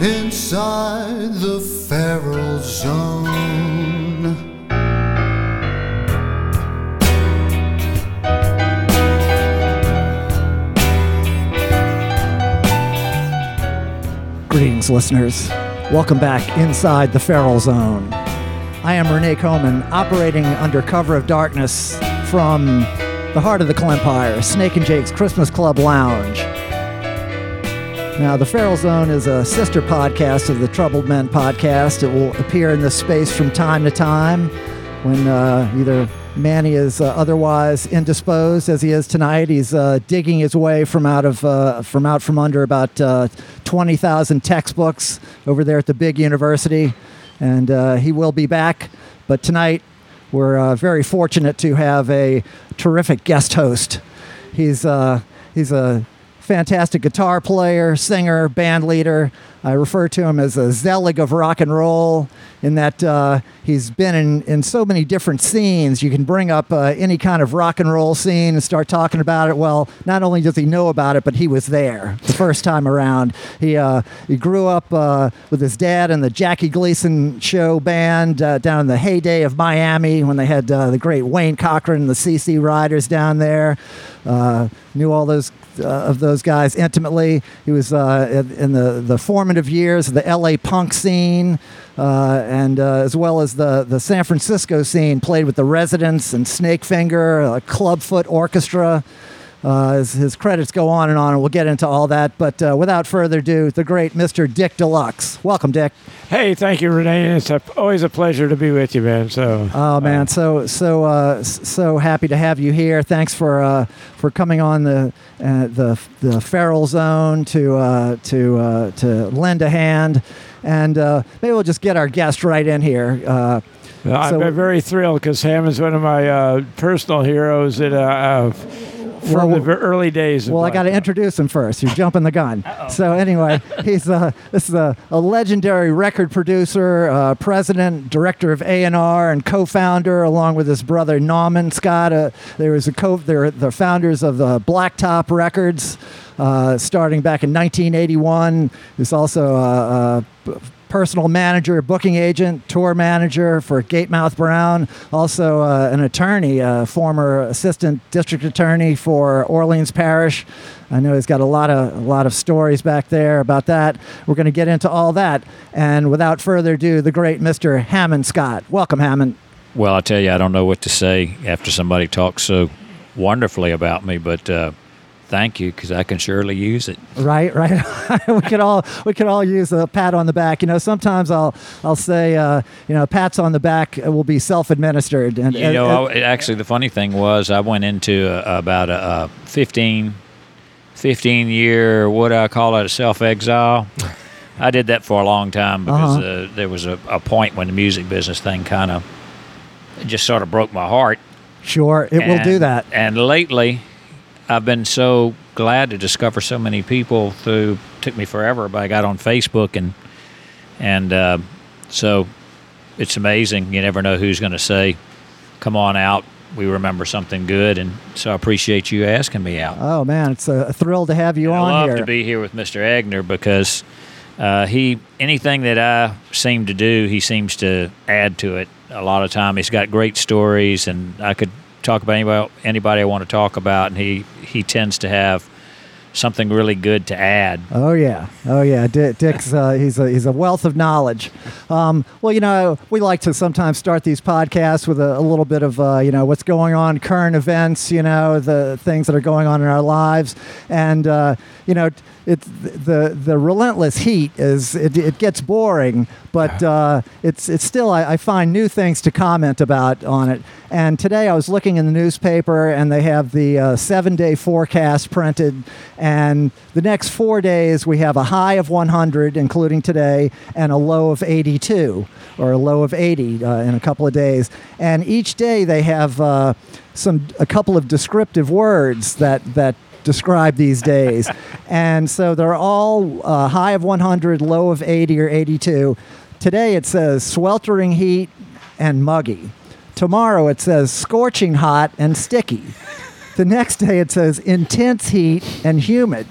inside the feral zone. Greetings, listeners. Welcome back inside the Feral Zone. I am René Coman, operating under cover of darkness from the heart of the Empire, Snake and Jake's Christmas Club Lounge. Now, the Feral Zone is a sister podcast of the Troubled Men podcast. It will appear in this space from time to time when uh, either Manny is uh, otherwise indisposed, as he is tonight. He's uh, digging his way from out of uh, from out from under about uh, twenty thousand textbooks over there at the big university, and uh, he will be back. But tonight, we're uh, very fortunate to have a terrific guest host. He's he's a fantastic guitar player, singer, band leader. I refer to him as a Zelig of rock and roll in that uh, he's been in, in so many different scenes. You can bring up uh, any kind of rock and roll scene and start talking about it. Well, not only does he know about it, but he was there the first time around. He, uh, he grew up uh, with his dad in the Jackie Gleason show band uh, down in the heyday of Miami when they had uh, the great Wayne Cochran and the CC Riders down there. knew all those uh, of those guys intimately. He was uh, in, the, the formative years of the LA punk scene, uh, and uh, as well as the, the San Francisco scene, played with the Residents and Snakefinger, uh, Clubfoot Orchestra. Uh, his, his credits go on and on, and we'll get into all that. But uh, without further ado, the great Mr. Dick Deluxe. Welcome, Dick. Hey, thank you, René. It's a, always a pleasure to be with you, man. So, Oh man, so so uh, so happy to have you here. Thanks for uh, for coming on the uh, the the feral zone to uh, to uh, to lend a hand, and uh, maybe we'll just get our guest right in here. Uh, I'm so- very thrilled because Hammond's one of my uh, personal heroes that, uh, uh, from Well, the early days. Of well, I got to introduce him first. You're jumping the gun. So anyway, he's uh, this is a, a legendary record producer, uh, president, director of A and R, and co-founder, along with his brother Norman Scott. Uh, there was a co. They're the founders of uh, Black Top Records, uh, starting back in 1981. He's also a, a p- personal manager, booking agent, tour manager for Gatemouth Brown, also uh, an attorney, uh, former assistant district attorney for Orleans Parish. I know he's got a lot of a lot of stories back there about that. We're going to get into all that, and without further ado, the great Mr. Hammond Scott. Welcome, Hammond. Well, I tell you, I don't know what to say after somebody talks so wonderfully about me, but uh, thank you because I can surely use it. Right, right. we could all we could all use a pat on the back. You know, sometimes I'll I'll say, uh, you know, pats on the back will be self-administered. And You know, I, actually, the funny thing was, I went into a, about a, a 15, 15 year, what I call it, a self exile. I did that for a long time because Uh-huh. uh, there was a, a point when the music business thing kind of just sort of broke my heart. sure, it will do that. And lately, I've been so glad to discover so many people through. Took me forever, but I got on Facebook and and uh, so it's amazing. You never know who's going to say, "Come on out." We remember something good, and so I appreciate you asking me out. Oh man, it's a thrill to have you And on I love here. to be here with Mr. Egner because uh, he anything that I seem to do, he seems to add to it. A lot of time, he's got great stories, and I could talk about anybody, anybody I want to talk about, and he he tends to have something really good to add. Oh yeah, oh yeah. Dick, Dick's uh, he's a he's a wealth of knowledge. Um, well, you know, we like to sometimes start these podcasts with a, a little bit of uh, you know what's going on, current events, you know, the things that are going on in our lives, and uh, you know, it's the the relentless heat is it, it gets boring, but uh, it's it's still I, I find new things to comment about on it. And today I was looking in the newspaper, and they have the uh, seven day forecast printed. And the next four days, we have a high of 100, including today, and a low of 82, or a low of 80 uh, in a couple of days. And each day they have uh, some a couple of descriptive words that that describe these days. and so they're all uh, high of 100, low of 80 or 82. Today it says sweltering heat and muggy. Tomorrow it says scorching hot and sticky. The next day it says intense heat and humid.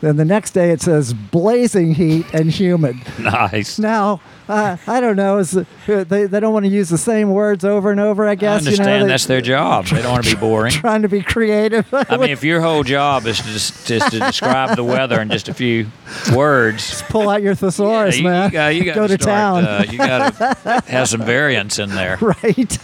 Then the next day it says blazing heat and humid. Nice. Now, uh, I don't know. Is uh, they they don't want to use the same words over and over? I guess. I understand you know, they- that's their job. They don't want to be boring. trying to be creative. I mean, if your whole job is just, just to describe the weather in just a few words, just pull out your thesaurus, you, man. you, got, you got Go to start, town. Uh, you got to have some variance in there. right.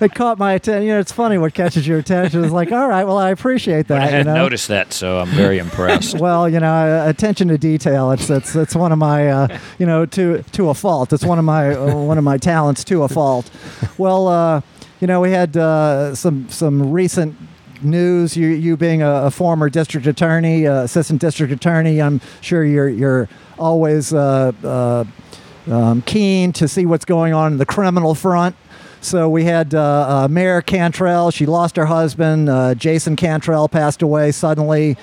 it caught my attention. You know, it's funny what catches your attention. It's like, all right, well, I appreciate that. I hadn't know? noticed that, so I'm very impressed. Well, you know, uh, attention to detail. It's it's it's one of my, uh, you know, to to a fault. It's one of my uh, one of my talents to a fault. Well, uh, you know, we had uh, some some recent news. You you being a, a former district attorney, uh, assistant district attorney, I'm sure you're you're always uh, uh, um, keen to see what's going on in the criminal front. So we had uh, uh, Mayor Cantrell. She lost her husband. Uh, Jason Cantrell passed away suddenly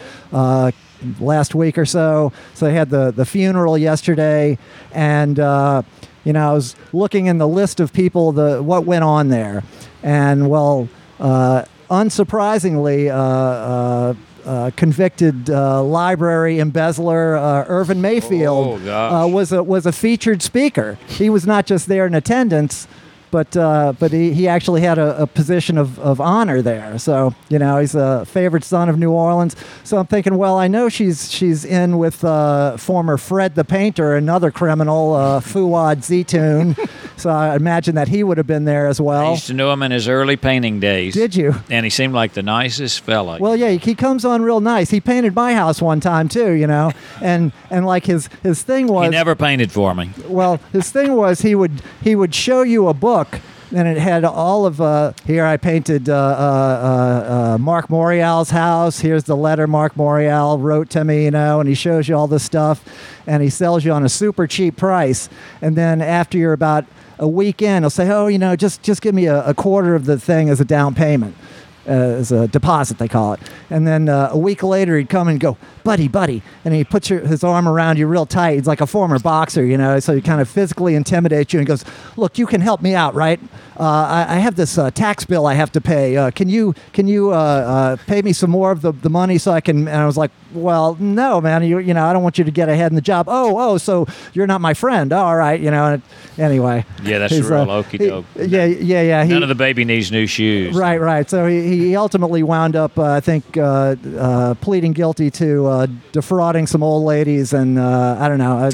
last week or so. So they had the, the funeral yesterday. And, uh, you know, I was looking in the list of people, the what went on there. And, well, uh, unsurprisingly, uh, uh, uh, convicted uh, library embezzler uh, Irvin Mayfield Oh, uh, was a was a featured speaker. He was not just there in attendance, but uh, but he, he actually had a, a position of, of honor there. So you know he's a favorite son of New Orleans. So I'm thinking, well, I know she's she's in with uh, former Fred the Painter, another criminal, uh, Fuad Zeton. so I imagine that he would have been there as well. I used to know him in his early painting days. Did you? And he seemed like the nicest fella. Well, yeah, he comes on real nice. He painted my house one time too, you know, and and like his his thing was he never painted for me. well, his thing was he would he would show you a book, and it had all of uh, here. I painted uh, uh, uh, uh, Mark Morial's house. Here's the letter Mark Morial wrote to me, you know, and he shows you all this stuff, and he sells you on a super cheap price. And then after you're about a week in, he'll say, "Oh, you know, just just give me a, a quarter of the thing as a down payment." Uh, as a deposit, they call it. And then uh, a week later, he'd come and go, buddy, buddy. And he puts your, his arm around you real tight. He's like a former boxer, you know, so he kind of physically intimidates you and goes, look, you can help me out, right? Uh, I, I have this uh, tax bill I have to pay. Uh, can you can you uh, pay me some more of the, the money so I can? And I was like, well, no, man. You you know, I don't want you to get ahead in the job. Oh, oh, so you're not my friend. Oh, all right, you know. And anyway, Yeah, that's real uh, okey doke. Yeah, yeah, yeah. he- None of the baby needs new shoes. Right, right. So he, he ultimately wound up, uh, I think, uh, uh, pleading guilty to uh, defrauding some old ladies, and uh, I don't know.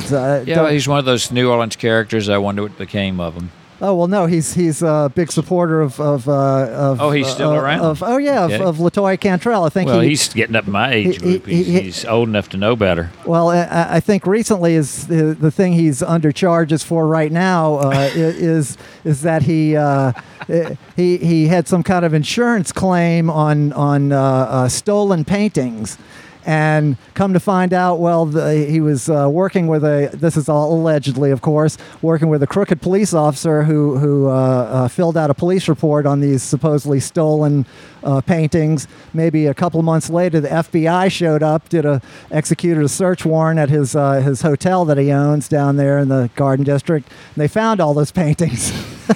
Yeah, don't- he's one of those New Orleans characters. I wonder what became of him. Oh well, no, he's he's a big supporter of of, uh, of Oh, he's still uh, around? Of, oh yeah, Okay. of, of Latoya Cantrell. I think Well, he, he's getting up in my age he- group. he- He's, he- he's old enough to know better. Well, I, I think recently is the, the thing he's under charges for right now uh, is is that he uh, he he had some kind of insurance claim on on uh, stolen paintings. And come to find out, well, the, he was uh, working with a. This is all allegedly, of course, working with a crooked police officer who who uh, uh, filled out a police report on these supposedly stolen uh, paintings. Maybe a couple months later, the FBI showed up, did a executed a search warrant at his uh, his hotel that he owns down there in the Garden District. And they found all those paintings.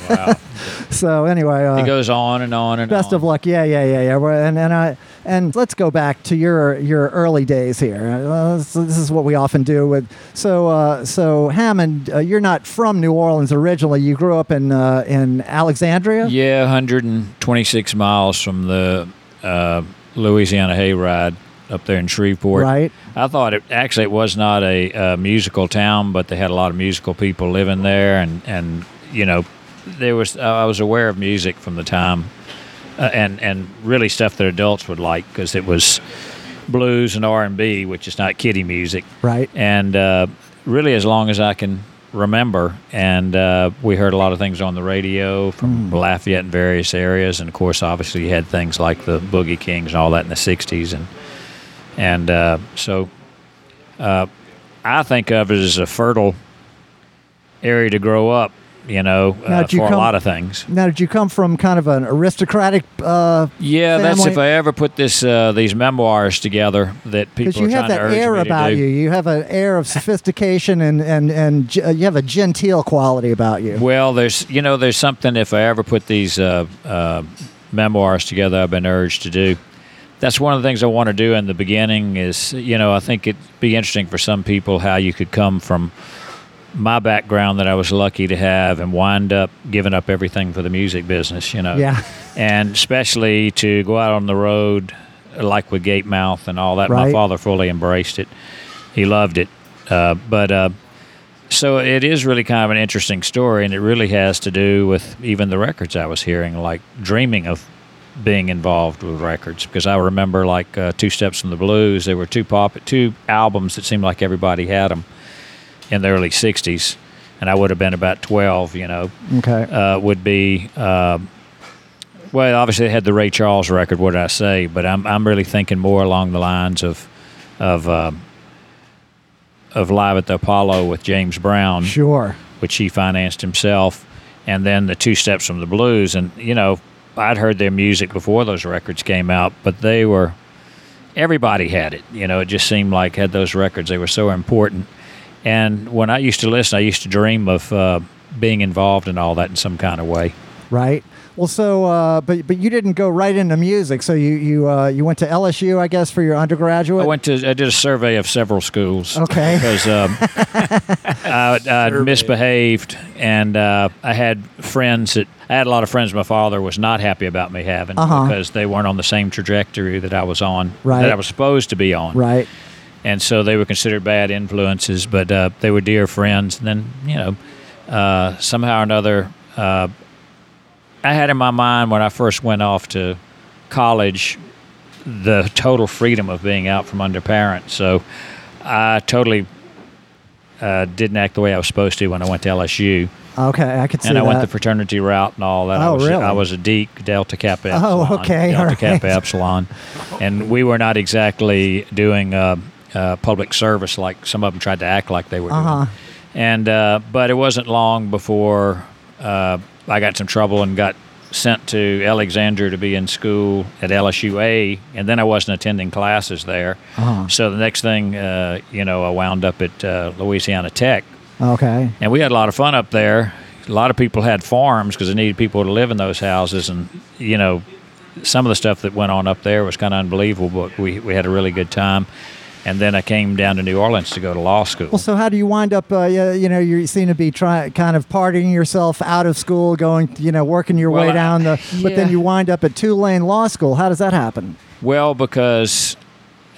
Wow. so anyway, uh, he goes on and on and best on. of luck. Yeah, yeah, yeah, yeah. And and I and let's go back to your your early days here. Uh, so this is what we often do with. So uh, so Hammond, uh, you're not from New Orleans originally. You grew up in uh, in Alexandria. Yeah, 126 miles from the uh, Louisiana Hayride up there in Shreveport. Right. I thought it actually it was not a, uh musical town, but they had a lot of musical people living there, and and you know there was I was aware of music from the time, uh, and and really stuff that adults would like because it was blues and R and B, which is not kiddie music Right. and uh, really as long as I can remember. And uh, we heard a lot of things on the radio from Lafayette and various areas, and of course, obviously, you had things like the Boogie Kings and all that in the '60s, and and uh, so uh, I think of it as a fertile area to grow up. You know, Now, uh, for a lot of things. Now, did you come from kind of an aristocratic? Uh, Yeah, that's if I ever put this uh, these memoirs together that because people you have that air about you. You have an air of sophistication and and and uh, you have a genteel quality about you. Well, there's you know there's something if I ever put these uh, uh, memoirs together, I've been urged to do. that's one of the things I want to do in the beginning. Is you know I think it'd be interesting for some people how you could come from my background that I was lucky to have and wind up giving up everything for the music business. You know, Yeah. and especially to go out on the road like with Gate Mouth and all that. My father fully embraced it. He loved it. Uh, but uh, so it is really kind of an interesting story, and it really has to do with even the records I was hearing, like dreaming of being involved with records. Because I remember like uh, Two Steps from the Blues. There were two pop, two albums that seemed like everybody had them in the early '60s, and I would have been about 12. You know, Okay. uh, would be uh, well, obviously they had the Ray Charles record. What did I say? But I'm I'm really thinking more along the lines of of um of live at the Apollo with James Brown, sure. which he financed himself, and then the Two Steps from the Blues. And you know, I'd heard their music before those records came out, but they were everybody had it. You know, it just seemed like had those records. They were so important. And when I used to listen, I used to dream of uh, being involved in all that in some kind of way. Right. Well, so uh, but but you didn't go right into music. So you you uh, you went to LSU, I guess, for your undergraduate. I went to. I did a survey of several schools. Okay. Because um, I, I misbehaved, and uh, I had friends that I had a lot of friends. My father was not happy about me having Uh-huh. because they weren't on the same trajectory that I was on, Right. that I was supposed to be on, right. And so they were considered bad influences. But uh, they were dear friends. And then you know, uh, somehow or another, uh, I had in my mind when I first went off to college the total freedom of being out from under parents. So I totally uh, didn't act the way I was supposed to when I went to LSU, Okay, I could see and I that. went the fraternity route and all that. I Oh, was, really? I was a Deke, Delta Kappa Oh, Epsilon. okay, Delta right. Kappa Epsilon, and we were not exactly doing uh, uh, public service like some of them tried to act like they were Uh-huh. doing. And uh, but it wasn't long before uh, I got some trouble and got sent to Alexandria to be in school at LSUA, and then I wasn't attending classes there. Uh-huh. So the next thing, uh, you know, I wound up at uh, Louisiana Tech, okay. and we had a lot of fun up there. A lot of people had farms because they needed people to live in those houses, and you know, some of the stuff that went on up there was kind of unbelievable. But we we had a really good time. And then I came down to New Orleans to go to law school. Well, so how do you wind up? Uh, you, you know, you seem to be trying, kind of partying yourself out of school, going, you know, working your Well, way down the. But then you wind up at Tulane Law School. How does that happen? Well, because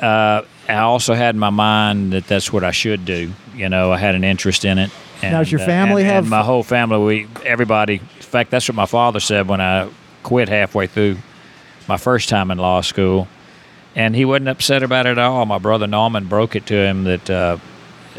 uh, I also had in my mind that that's what I should do. You know, I had an interest in it. And, Now, does your uh, family and- have- And my whole family, we everybody. In fact, that's what my father said when I quit halfway through my first time in law school, and he wasn't upset about it at all. My brother Norman broke it to him that. Uh,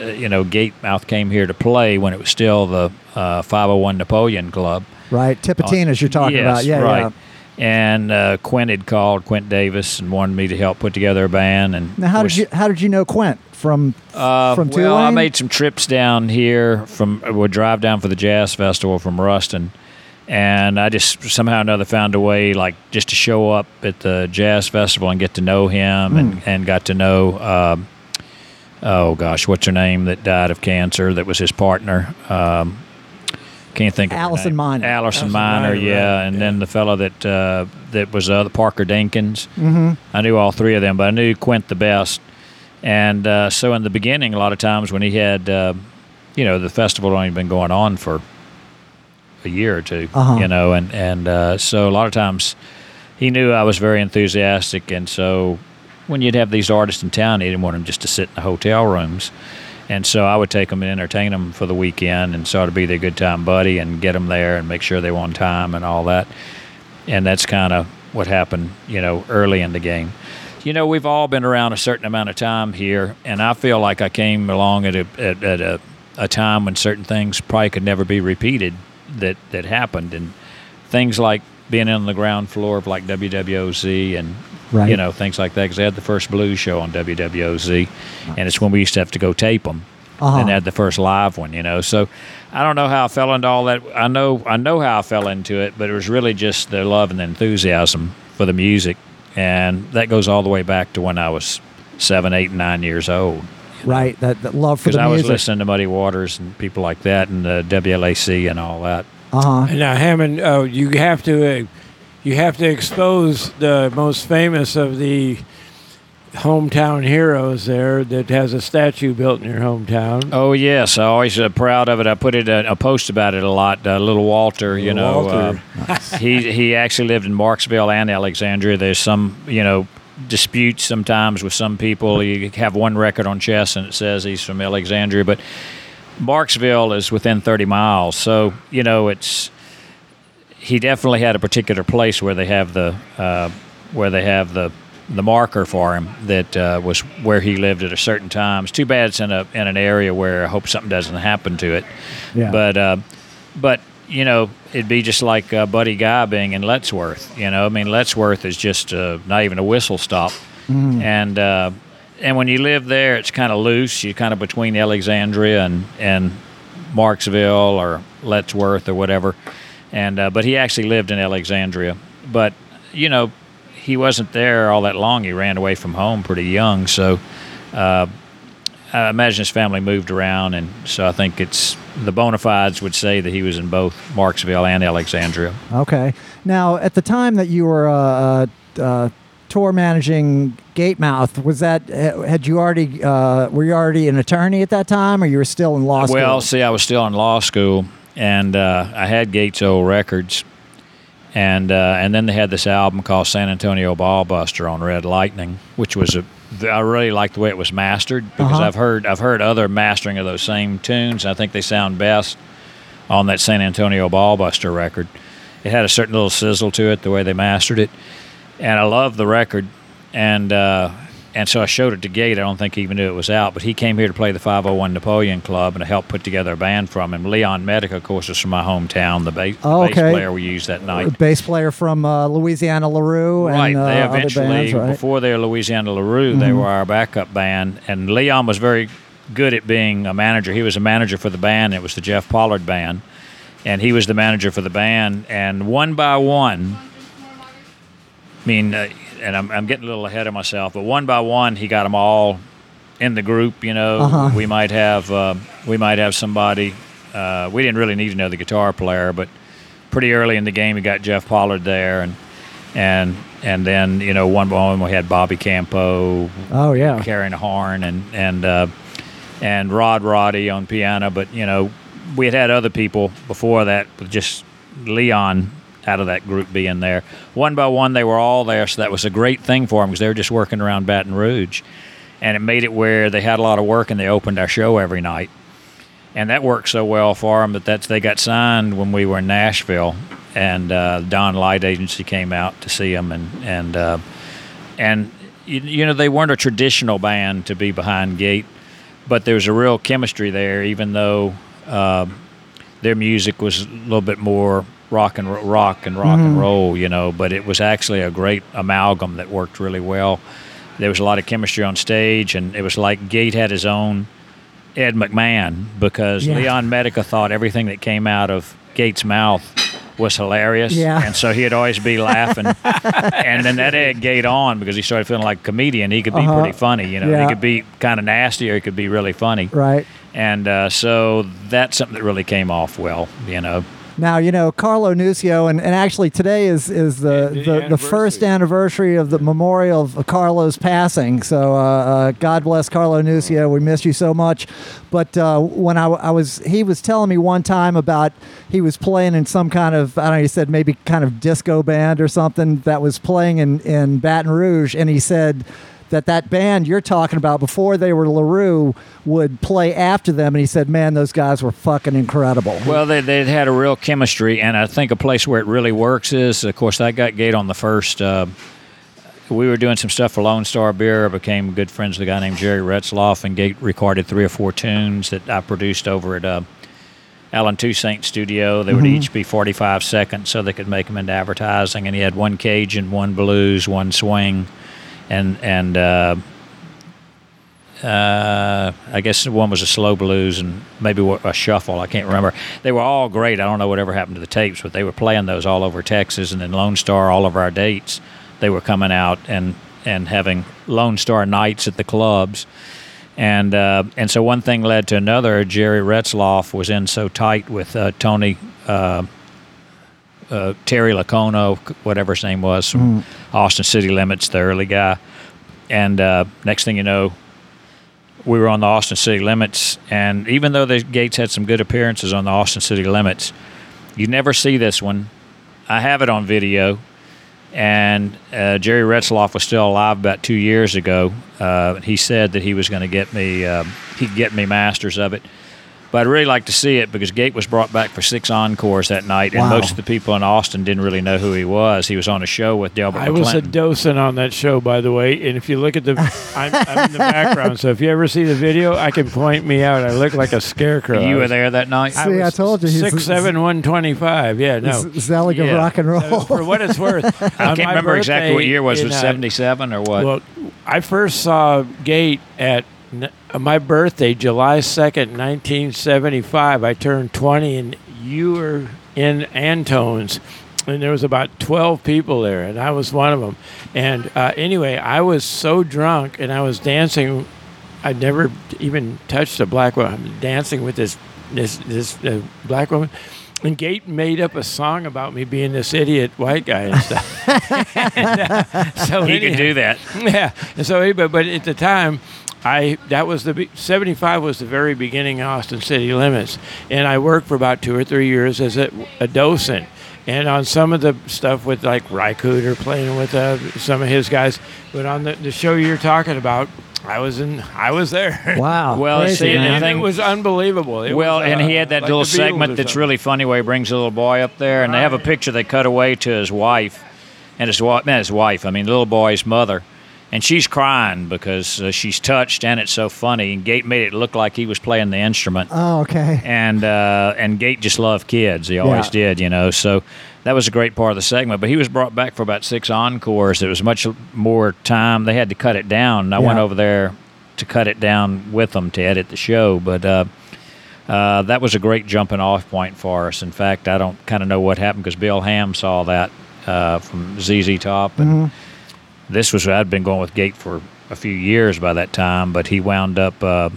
uh, you know, Gatemouth came here to play when it was still the uh, 501 Napoleon Club. Right, Tipitina's you're talking Yes, about. Yeah, right. yeah. And uh, Quint had called Quint Davis and wanted me to help put together a band. And Now, how was- did you how did you know Quint from Uh, from well, I made some trips down here from would drive down for the jazz festival from Ruston, and I just somehow or another found a way, like just to show up at the jazz festival and get to know him, Hmm. and and got to know. Um, oh gosh, what's her name that died of cancer? That was his partner. Um, can't think of her Allison Miner. Minor. Allison Allison Miner, Miner, yeah, right, and yeah. then the fellow that uh, that was uh, the Parker Dinkins. hmm I knew all three of them, but I knew Quint the best. And uh, so in the beginning, a lot of times when he had, uh, you know, the festival had only been going on for a year or 2 Uh-huh. you know, and and uh, so a lot of times he knew I was very enthusiastic, and so when you'd have these artists in town, he didn't want them just to sit in the hotel rooms. And so I would take them and entertain them for the weekend, and sort of be their good time buddy, and get them there and make sure they were on time and all that. And that's kind of what happened, you know, early in the game. You know, we've all been around a certain amount of time here, and I feel like I came along at a at, at a, a time when certain things probably could never be repeated that that happened, and things like being on the ground floor of like WWOZ and Right. you know things like that because they had the first blues show on WWOZ, and it's when we used to have to go tape them. Uh-huh. And had the first live one, you know. So I don't know how I fell into all that. I know I know how I fell into it, but it was really just the love and the enthusiasm for the music, and that goes all the way back to when I was seven, eight, nine years old. Right that, that love for the music. Because I was listening to Muddy Waters and people like that, and the WLAC and all that. Uh huh. Now, Hammond, uh, you have to. Uh, you have to expose the most famous of the hometown heroes there that has a statue built in your hometown. Oh yes, I always uh, proud of it. I put it uh, a post about it a lot. Uh, little Walter, you know, Walter. uh, he he actually lived in Marksville and Alexandria. There's some you know disputes sometimes with some people. You have one record on chess and it says he's from Alexandria, but Marksville is within 30 miles. So you know it's he definitely had a particular place where they have the uh, where they have the the marker for him that uh, was where he lived at a certain time. It's too bad it's in a in an area where I hope something doesn't happen to it. Yeah. But uh, but you know it'd be just like uh, Buddy Guy being in Lettsworth. You know, I mean Lettsworth is just uh, not even a whistle stop, and uh, and when you live there, it's kind of loose. You're kind of between Alexandria and and Marksville or Lettsworth or whatever. And uh, but he actually lived in Alexandria. But you know, he wasn't there all that long. He ran away from home pretty young. So uh, I imagine his family moved around, and so I think it's the bona fides would say that he was in both Marksville and Alexandria. Okay. Now, at the time that you were uh, uh, uh, tour managing Gatemouth, was that had you already uh, were you already an attorney at that time, or you were still in law school? Well, see, I was still in law school, and uh, I had Gates Old Records, and uh, and then they had this album called San Antonio Ballbuster on Red Lightning, which was a I really like the way it was mastered because Uh-huh. I've heard I've heard other mastering of those same tunes. And I think they sound best on that San Antonio Ballbuster record. It had a certain little sizzle to it the way they mastered it, and I love the record. And uh, and so I showed it to Gate. I don't think he even knew it was out, but he came here to play the 501 Napoleon Club and to help put together a band from him. Leon Medica, of course, is from my hometown. The bass, Oh, bass player we used that night. The bass player from uh, Louisiana LeRoux and Right. uh, they eventually, bands, right? before they were Louisiana LeRoux, they were our backup band. And Leon was very good at being a manager. He was a manager for the band. It was the Jeff Pollard band. And he was the manager for the band. And one by one, I mean, uh, and I'm, I'm getting a little ahead of myself, but one by one, he got them all in the group. You know, Uh-huh. we might have uh, we might have somebody. Uh, we didn't really need another guitar player, but pretty early in the game, we got Jeff Pollard there, and and and then you know one by one we had Bobby Campo oh yeah. carrying a horn and and uh, and Rod Roddy on piano, but you know we had had other people before that, with just Leon out of that group being there. One by one, they were all there, so that was a great thing for them because they were just working around Baton Rouge, and it made it where they had a lot of work and they opened our show every night, and that worked so well for them that that's they got signed when we were in Nashville, and uh, Don Light Agency came out to see them, and and uh, and you, you know they weren't a traditional band to be behind gate, but there was a real chemistry there, even though uh, their music was a little bit more rock and ro- rock and rock and roll, you know. But it was actually a great amalgam that worked really well. There was a lot of chemistry on stage, and it was like Gate had his own Ed McMahon because Yeah. Leon Medica thought everything that came out of Gates' mouth was hilarious, Yeah. and so he'd always be laughing. and then that egged Gate on because he started feeling like a comedian. He could be Uh-huh. pretty funny, you know. Yeah. He could be kind of nasty, or he could be really funny. Right. And uh, so that's something that really came off well, you know. Now you know Carlo Nuccio, and, and actually today is is the The the, the first anniversary. of the memorial of Carlo's passing. So uh, uh, God bless Carlo Nuccio. We miss you so much. But uh, when I, I was, he was telling me one time about he was playing in some kind of I don't know. He said maybe kind of disco band or something that was playing in in Baton Rouge, and he said that that band you're talking about before they were LeRoux would play after them, and he said, "Man, those guys were fucking incredible." Well, they they had a real chemistry, and I think a place where it really works is, of course, I got Gate on the first. Uh, we were doing some stuff for Lone Star Beer. I became good friends with a guy named Jerry Retzloff, and Gate recorded three or four tunes that I produced over at uh, Allen Toussaint Studio. They would each be 45 seconds, so they could make them into advertising. And he had one Cajun, one blues, one swing, and and uh, uh, I guess one was a slow blues and maybe a shuffle. I can't remember. They were all great. I don't know whatever happened to the tapes, but they were playing those all over Texas and then Lone Star. All of our dates, they were coming out and and having Lone Star nights at the clubs. And uh, and so one thing led to another. Jerry Retzloff was in so tight with uh, Tony uh, Terry Lickona, whatever his name was, from Austin City Limits, the early guy. And uh, next thing you know, we were on the Austin City Limits, and even though the Gates had some good appearances on the Austin City Limits, you never see this one. I have it on video, and uh, Jerry Retzloff was still alive about two years ago. Uh, he said that he was going to get me, um, he'd get me masters of it. But I'd really like to see it because Gate was brought back for six encores that night, and Wow. most of the people in Austin didn't really know who he was. He was on a show with Delbert I was a McClinton. docent on that show, by the way. And if you look at the, I'm, I'm in the background. So if you ever see the video, I can point me out. I look like a scarecrow. you I were was- there that night. See, I was told you, he's- six seven one twenty five. Yeah, no. Z- Zelig of Yeah. rock and roll. Uh, For what it's worth, I can't remember exactly what year it was. Was it 77 or what? Well, I first saw Gate at n- my birthday, July 2nd, 1975. I turned 20, and you were in Antone's. And there was about 12 people there, and I was one of them. And uh, anyway, I was so drunk, and I was dancing. I'd never even touched a black woman. I'm dancing with this this this uh, black woman. And Gate made up a song about me being this idiot white guy and stuff. And, uh, so he could do that. yeah. And so, anyway, but at the time, I that was the 75 was the very beginning of Austin City Limits, and I worked for about two or three years as a, a docent. And on some of the stuff with like Ry Cooder playing with uh, some of his guys, but on the, the show you're talking about, I was in, I was there. Wow. Well, crazy, see, man. and it was unbelievable. It well, was, and he uh, had that like little segment that's really funny where he brings a little boy up there, and they have a picture they cut away to his wife, and his wife, not his wife, I mean, the little boy's mother, and she's crying because uh, she's touched, and it's so funny. And Gate made it look like he was playing the instrument, oh, okay. and uh, and Gate just loved kids. He always Yeah. did, you know. So that was a great part of the segment. But he was brought back for about six encores. It was much more time. They had to cut it down. I went over there to cut it down with them to edit the show. But uh, uh, that was a great jumping off point for us. In fact, I don't kind of know what happened because Bill Ham saw that uh, from ZZ Top. And this was, I'd been going with Gate for a few years by that time, but he wound up uh,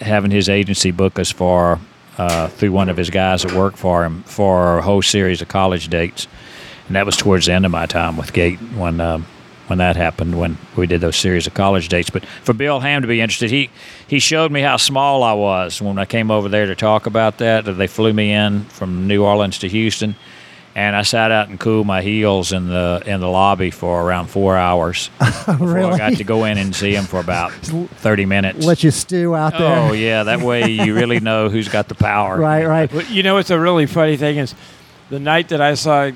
having his agency book us for, uh, through one of his guys that worked for him, for a whole series of college dates. And that was towards the end of my time with Gate when. Um, when that happened, when we did those series of college dates, but for Bill Ham to be interested, he he showed me how small I was when I came over there to talk about that. They flew me in from New Orleans to Houston, and I sat out and cooled my heels in the in the lobby for around four hours. really? I got to go in and see him for about thirty minutes. Let you stew out there. Oh yeah, that way you really know who's got the power. Right, right. But you know what's a really funny thing is the night that I saw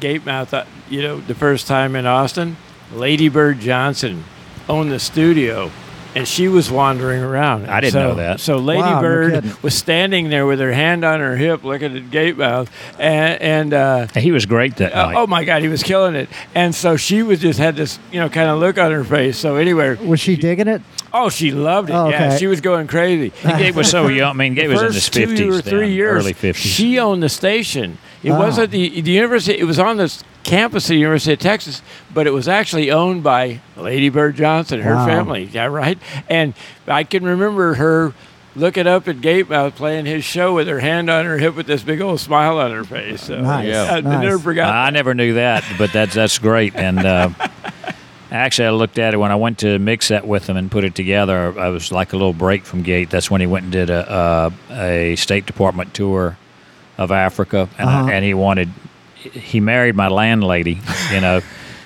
Gatemouth, uh, you know, the first time in Austin, Lady Bird Johnson owned the studio. And she was wandering around. I didn't So- know that. So Lady Wow, Bird kidding. was standing there with her hand on her hip, looking at Gatemouth, and, and uh, He was great that uh, night. oh my God, he was killing it. And so she was just had this, you know, kind of look on her face. So anyway, Was she digging it? oh, she loved it. Oh, Yeah, she was going crazy. And Gabe was so young. I mean, Gabe was in his first two fifties, or three years, early fifties. She owned the station. It Oh. wasn't the the university. It was on the s- campus of the University of Texas, but it was actually owned by Lady Bird Johnson, her Wow. family. Yeah, right. And I can remember her looking up at Gatemouth playing his show with her hand on her hip with this big old smile on her face. So, Nice, I, I nice. never forgot. I never knew that, but that's that's great. And uh, actually, I looked at it when I went to mix that with him and put it together. I was like a little break from Gate. That's when he went and did a a, a State Department tour of Africa, and, Uh-huh. I, and he wanted he married my landlady, you know.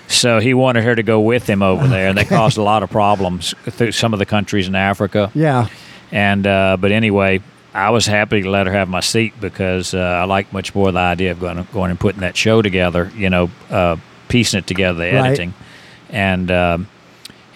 So he wanted her to go with him over there, and they caused a lot of problems through some of the countries in Africa. Yeah. And uh, but anyway, I was happy to let her have my seat because uh, I like much more the idea of going going and putting that show together. You know, uh, piecing it together, the Right. editing, and um,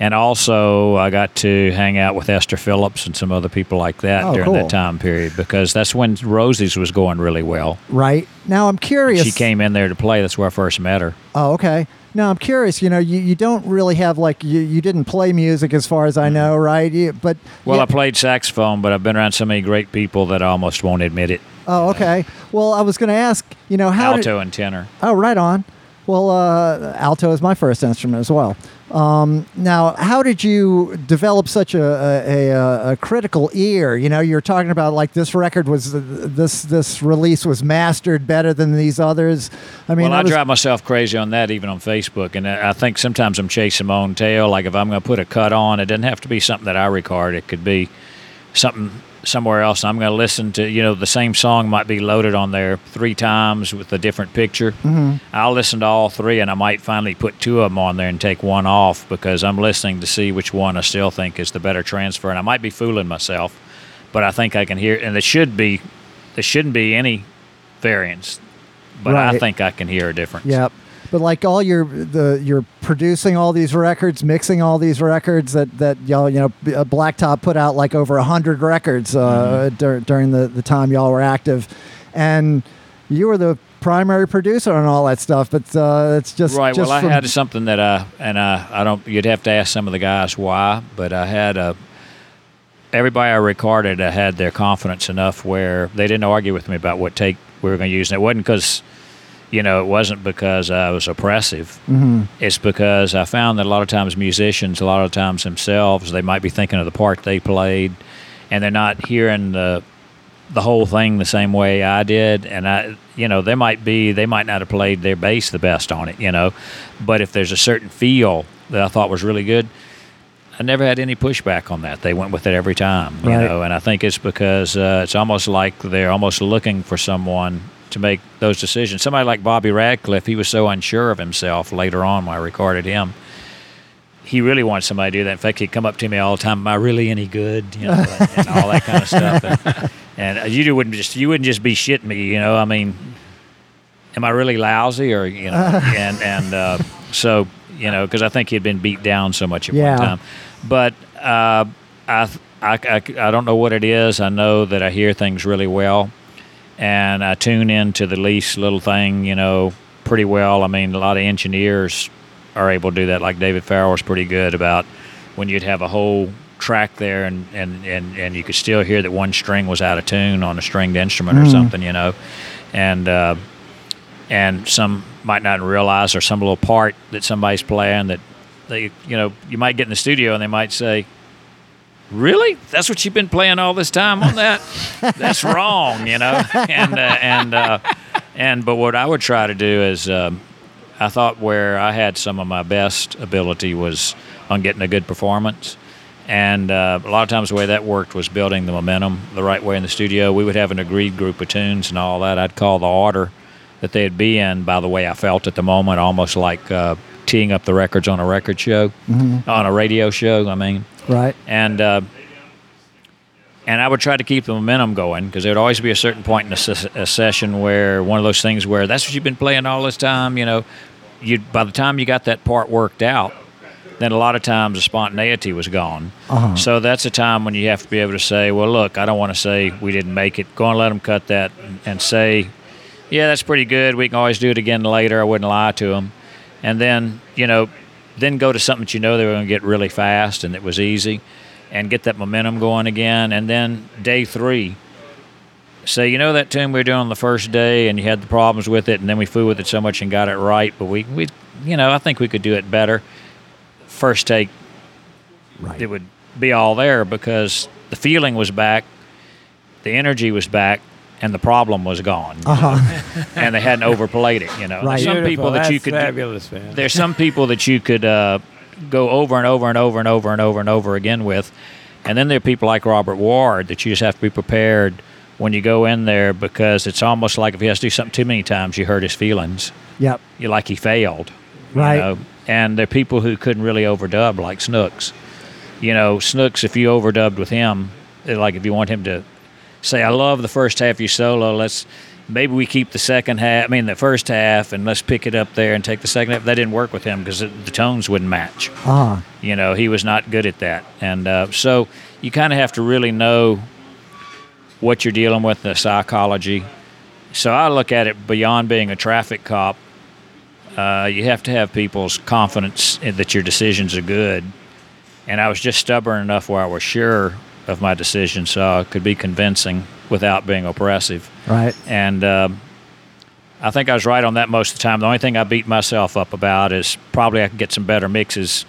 and also I got to hang out with Esther Phillips and some other people like that Oh, during cool. that time period because that's when Rosie's was going really well. Right. Now I'm curious. She came in there to play. That's where I first met her. Oh, okay. Now I'm curious. You know, you, you don't really have like you, you didn't play music as far as I know, right? You, but Mm-hmm. Well, yeah- I played saxophone, but I've been around so many great people that I almost won't admit it. Oh, okay. Well, I was going to ask. You know how? did- Alto and tenor. oh, right on. Well, uh, alto is my first instrument as well. Um, now, how did you develop such a, a, a, critical ear? You know, you're talking about like this record was this this release was mastered better than these others. I mean, well, I was- drive myself crazy on that even on Facebook, and I think sometimes I'm chasing my own tail. Like if I'm going to put a cut on, it doesn't have to be something that I record. It could be something somewhere else. I'm going to listen to you know the same song might be loaded on there three times with a different picture. Mm-hmm. I'll listen to all three, and I might finally put two of them on there and take one off because I'm listening to see which one I still think is the better transfer. And I might be fooling myself, but I think I can hear. And there should be there shouldn't be any variance, but I think I can hear a difference. Yep. But like all your the you're producing all these records, mixing all these records that that y'all you know uh, Black Top put out like over a hundred records uh, dur- during the the time y'all were active, and you were the primary producer on all that stuff. But uh, it's just Right. Just well, I had something that I and I I don't. You'd have to ask some of the guys why, but I had a. Everybody I recorded, I had their confidence enough where they didn't argue with me about what take we were going to use, and it wasn't because, you know, it wasn't because I was oppressive. Mhm. It's because I found that a lot of times musicians, a lot of times themselves, they might be thinking of the part they played, and they're not hearing the the whole thing the same way I did. And I, you know, they might be, they might not have played their bass the best on it, you know, but if there's a certain feel that I thought was really good, I never had any pushback on that. They went with it every time, you Right. know, and I think it's because uh, it's almost like they're almost looking for someone to make those decisions. Somebody like Bobby Radcliff, he was so unsure of himself later on when I recorded him. He really wanted somebody to do that. In fact, he'd come up to me all the time. Am I really any good? You know, and, all that kind of stuff. And, and you wouldn't just you wouldn't just be shitting me. You know, I mean, am I really lousy or you know? and and uh, so you know, because I think he'd been beat down so much at Yeah. one time. But uh, I, I I I don't know what it is. I know that I hear things really well, and I tune into the least little thing. You know, pretty well. I mean, a lot of engineers are able to do that. Like David Farrell was pretty good about when you'd have a whole track there and, and, and, and you could still hear that one string was out of tune on a stringed instrument or something, you know. And uh, and some might not realize or some little part that somebody's playing that they you know, you might get in the studio and they might say, Really? That's what you've been playing all this time on that? That's wrong, you know. And uh, and uh, and but what I would try to do is um, I thought where I had some of my best ability was on getting a good performance. And uh, a lot of times the way that worked was building the momentum the right way in the studio. We would have an agreed group of tunes and all that. I'd call the order that they'd be in by the way I felt at the moment, almost like uh, teeing up the records on a record show, on a radio show. I mean, right. and uh, and I would try to keep the momentum going because there'd always be a certain point in a, ses- a session where one of those things where that's what you've been playing all this time. You know, you by the time you got that part worked out, then a lot of times the spontaneity was gone. Uh-huh. So that's a time when you have to be able to say, well, look, I don't want to say we didn't make it. Go and let them cut that and, and say, yeah, that's pretty good. We can always do it again later. I wouldn't lie to them. And then, you know, then go to something that you know they were going to get really fast and it was easy and get that momentum going again. And then day three, say, you know, that tune we were doing on the first day and you had the problems with it and then we flew with it so much and got it right, but we, we you know, I think we could do it better. First take, Right. it would be all there because the feeling was back, the energy was back, and the problem was gone. Uh-huh. and they hadn't overplayed it, you know. Right. There's some people that you could fabulous, man. there's some people that you could uh, go over and over and over and over and over and over again with, and then there are people like Robert Ward that you just have to be prepared when you go in there because it's almost like if he has to do something too many times, you hurt his feelings. Yep. You like he failed, Right. You know? And there are people who couldn't really overdub like Snooks. You know, Snooks, if you overdubbed with him, like if you want him to say, "I love the first half of your solo," let's maybe we keep the second half. I mean, the first half, and let's pick it up there and take the second half. That didn't work with him because the tones wouldn't match. Uh-huh. You know, he was not good at that, and uh, so you kind of have to really know what you're dealing with, the psychology. So I look at it beyond being a traffic cop. Uh, you have to have people's confidence in- that your decisions are good. And I was just stubborn enough where I was sure of my decision, so I could be convincing without being oppressive Right. and um, I think I was right on that most of the time. The only thing I beat myself up about is probably I could get some better mixes.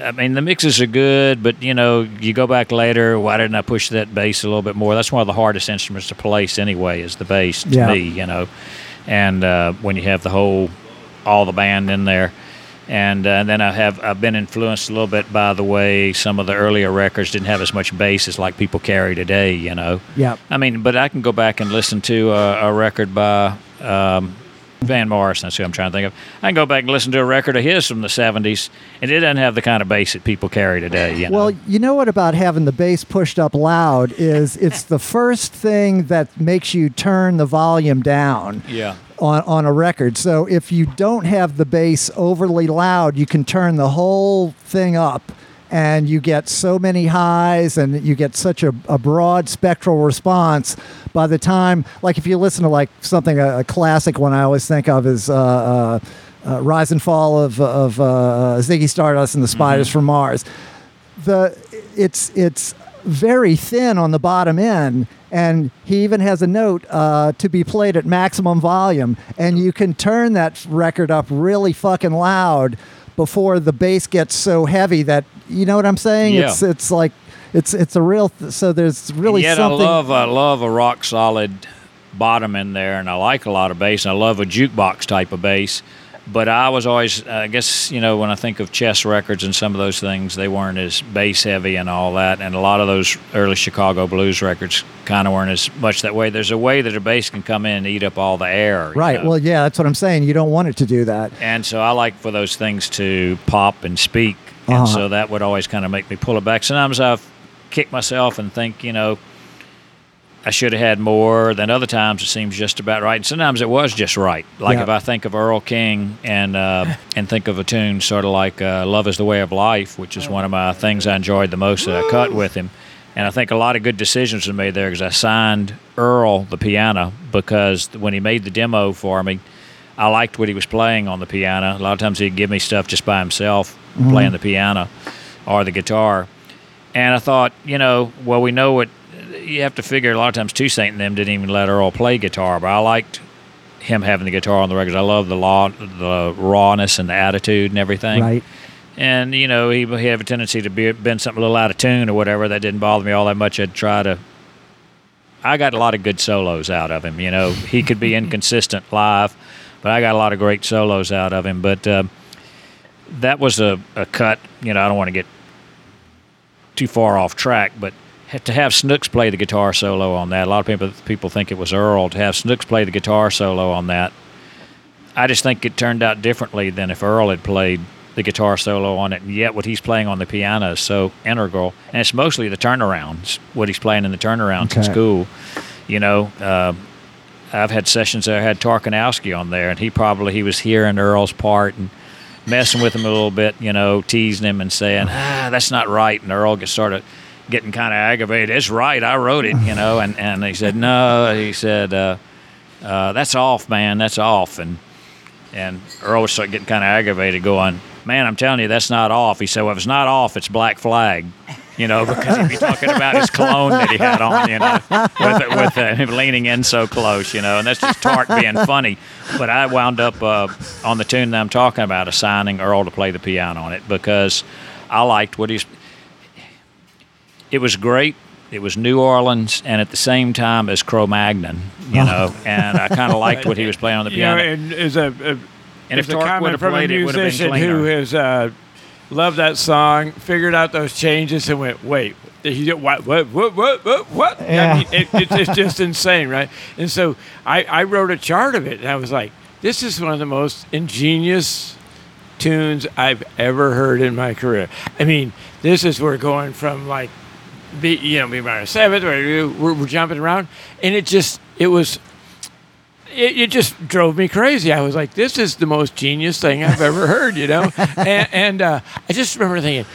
I mean, the mixes are good, but you know, you go back later. Why didn't I push that bass a little bit more? That's one of the hardest instruments to place anyway. Is the bass to Yeah. me, you know, and uh, when you have the whole, all the band in there, and, uh, then I have I've been influenced a little bit by the way some of the earlier records didn't have as much bass as like people carry today, you know. Yeah. I mean, but I can go back and listen to a, a record by um, Van Morrison. That's who I'm trying to think of. I can go back and listen to a record of his from the '70s, and it doesn't have the kind of bass that people carry today. You know? Well, you know what about having the bass pushed up loud is it's the first thing that makes you turn the volume down. yeah, on, on a record. So if you don't have the bass overly loud, you can turn the whole thing up and you get so many highs and you get such a, a broad spectral response by the time like if you listen to like something a, a classic one i always think of is uh, uh, uh, rise and fall of, of uh, ziggy stardust and the spiders from mars. The it's it's very thin on the bottom end and he even has a note uh, to be played at maximum volume and you can turn that record up really fucking loud before the bass gets so heavy that you know what i'm saying Yeah. it's it's like it's it's a real th- so there's really Yet something I love I love a rock solid bottom in there, and I like a lot of bass, and I love a jukebox type of bass. But I was always, I guess, you know, when I think of chess records and some of those things, they weren't as bass heavy and all that. And a lot of those early Chicago blues records kind of weren't as much that way. There's a way that a bass can come in and eat up all the air. right know? well yeah that's what i'm saying you don't want it to do that And so I like for those things to pop and speak. And Uh-huh. so that would always kind of make me pull it back. Sometimes I've kicked myself and think, you know, I should have had more. Then other times it seems just about right. And sometimes it was just right. Like Yeah. if I think of Earl King and uh, and think of a tune sort of like uh, "Love Is the Way of Life," which is one of my things I enjoyed the most that I cut with him. And I think a lot of good decisions were made there because I signed Earl the piano because when he made the demo for me, I liked what he was playing on the piano. A lot of times he'd give me stuff just by himself playing the piano or the guitar. And I thought, you know, well, we know what you have to figure. A lot of times, Toussaint and them didn't even let Earl play guitar, but I liked him having the guitar on the records. I love the law, the rawness and the attitude and everything. right And you know, he, he had a tendency to be bend something a little out of tune or whatever. That didn't bother me all that much. I'd try to. I got a lot of good solos out of him. You know, he could be inconsistent live, but I got a lot of great solos out of him. But uh, that was a, a cut. You know, I don't want to get too far off track, but to have Snooks play the guitar solo on that, a lot of people people think it was Earl. To have Snooks play the guitar solo on that, I just think it turned out differently than if Earl had played the guitar solo on it. And yet, what he's playing on the piano is so integral, and it's mostly the turnarounds. What he's playing in the turnarounds in Okay. school, you know. Uh, I've had sessions that I had Torkanowsky on there, and he probably he was hearing Earl's part and messing with him a little bit, you know, teasing him and saying, "Ah, that's not right," and Earl gets started getting kind of aggravated. It's right, I wrote it, you know, and and he said, "No," he said, uh, uh, "That's off, man, that's off," and and Earl was getting kind of aggravated, going, "Man, I'm telling you, that's not off." He said, "Well, if it's not off, it's Black Flag." You know, because he'd be talking about his cologne that he had on, you know, with, with uh, him leaning in so close, you know, and that's just Tart being funny. But I wound up uh, on the tune that I'm talking about, assigning Earl to play the piano on it because I liked what he's. It was great. It was New Orleans, and at the same time as Cro-Magnon, you know, and I kind of liked what he was playing on the You know, piano. and as a, a And if a Tork would have from played it, it would have been musician who has uh, loved that song, figured out those changes, and went, "Wait, he did what? What? What? What? What? what? Yeah. I mean, it, it's, it's just insane, right? And so I, I wrote a chart of it, and I was like, "This is one of the most ingenious tunes I've ever heard in my career." I mean, this is we're going from like, be you know, be minor seventh, we're, we're jumping around, and it just it was it, it just drove me crazy. I was like, this is the most genius thing I've ever heard, you know? and and uh, I just remember thinking,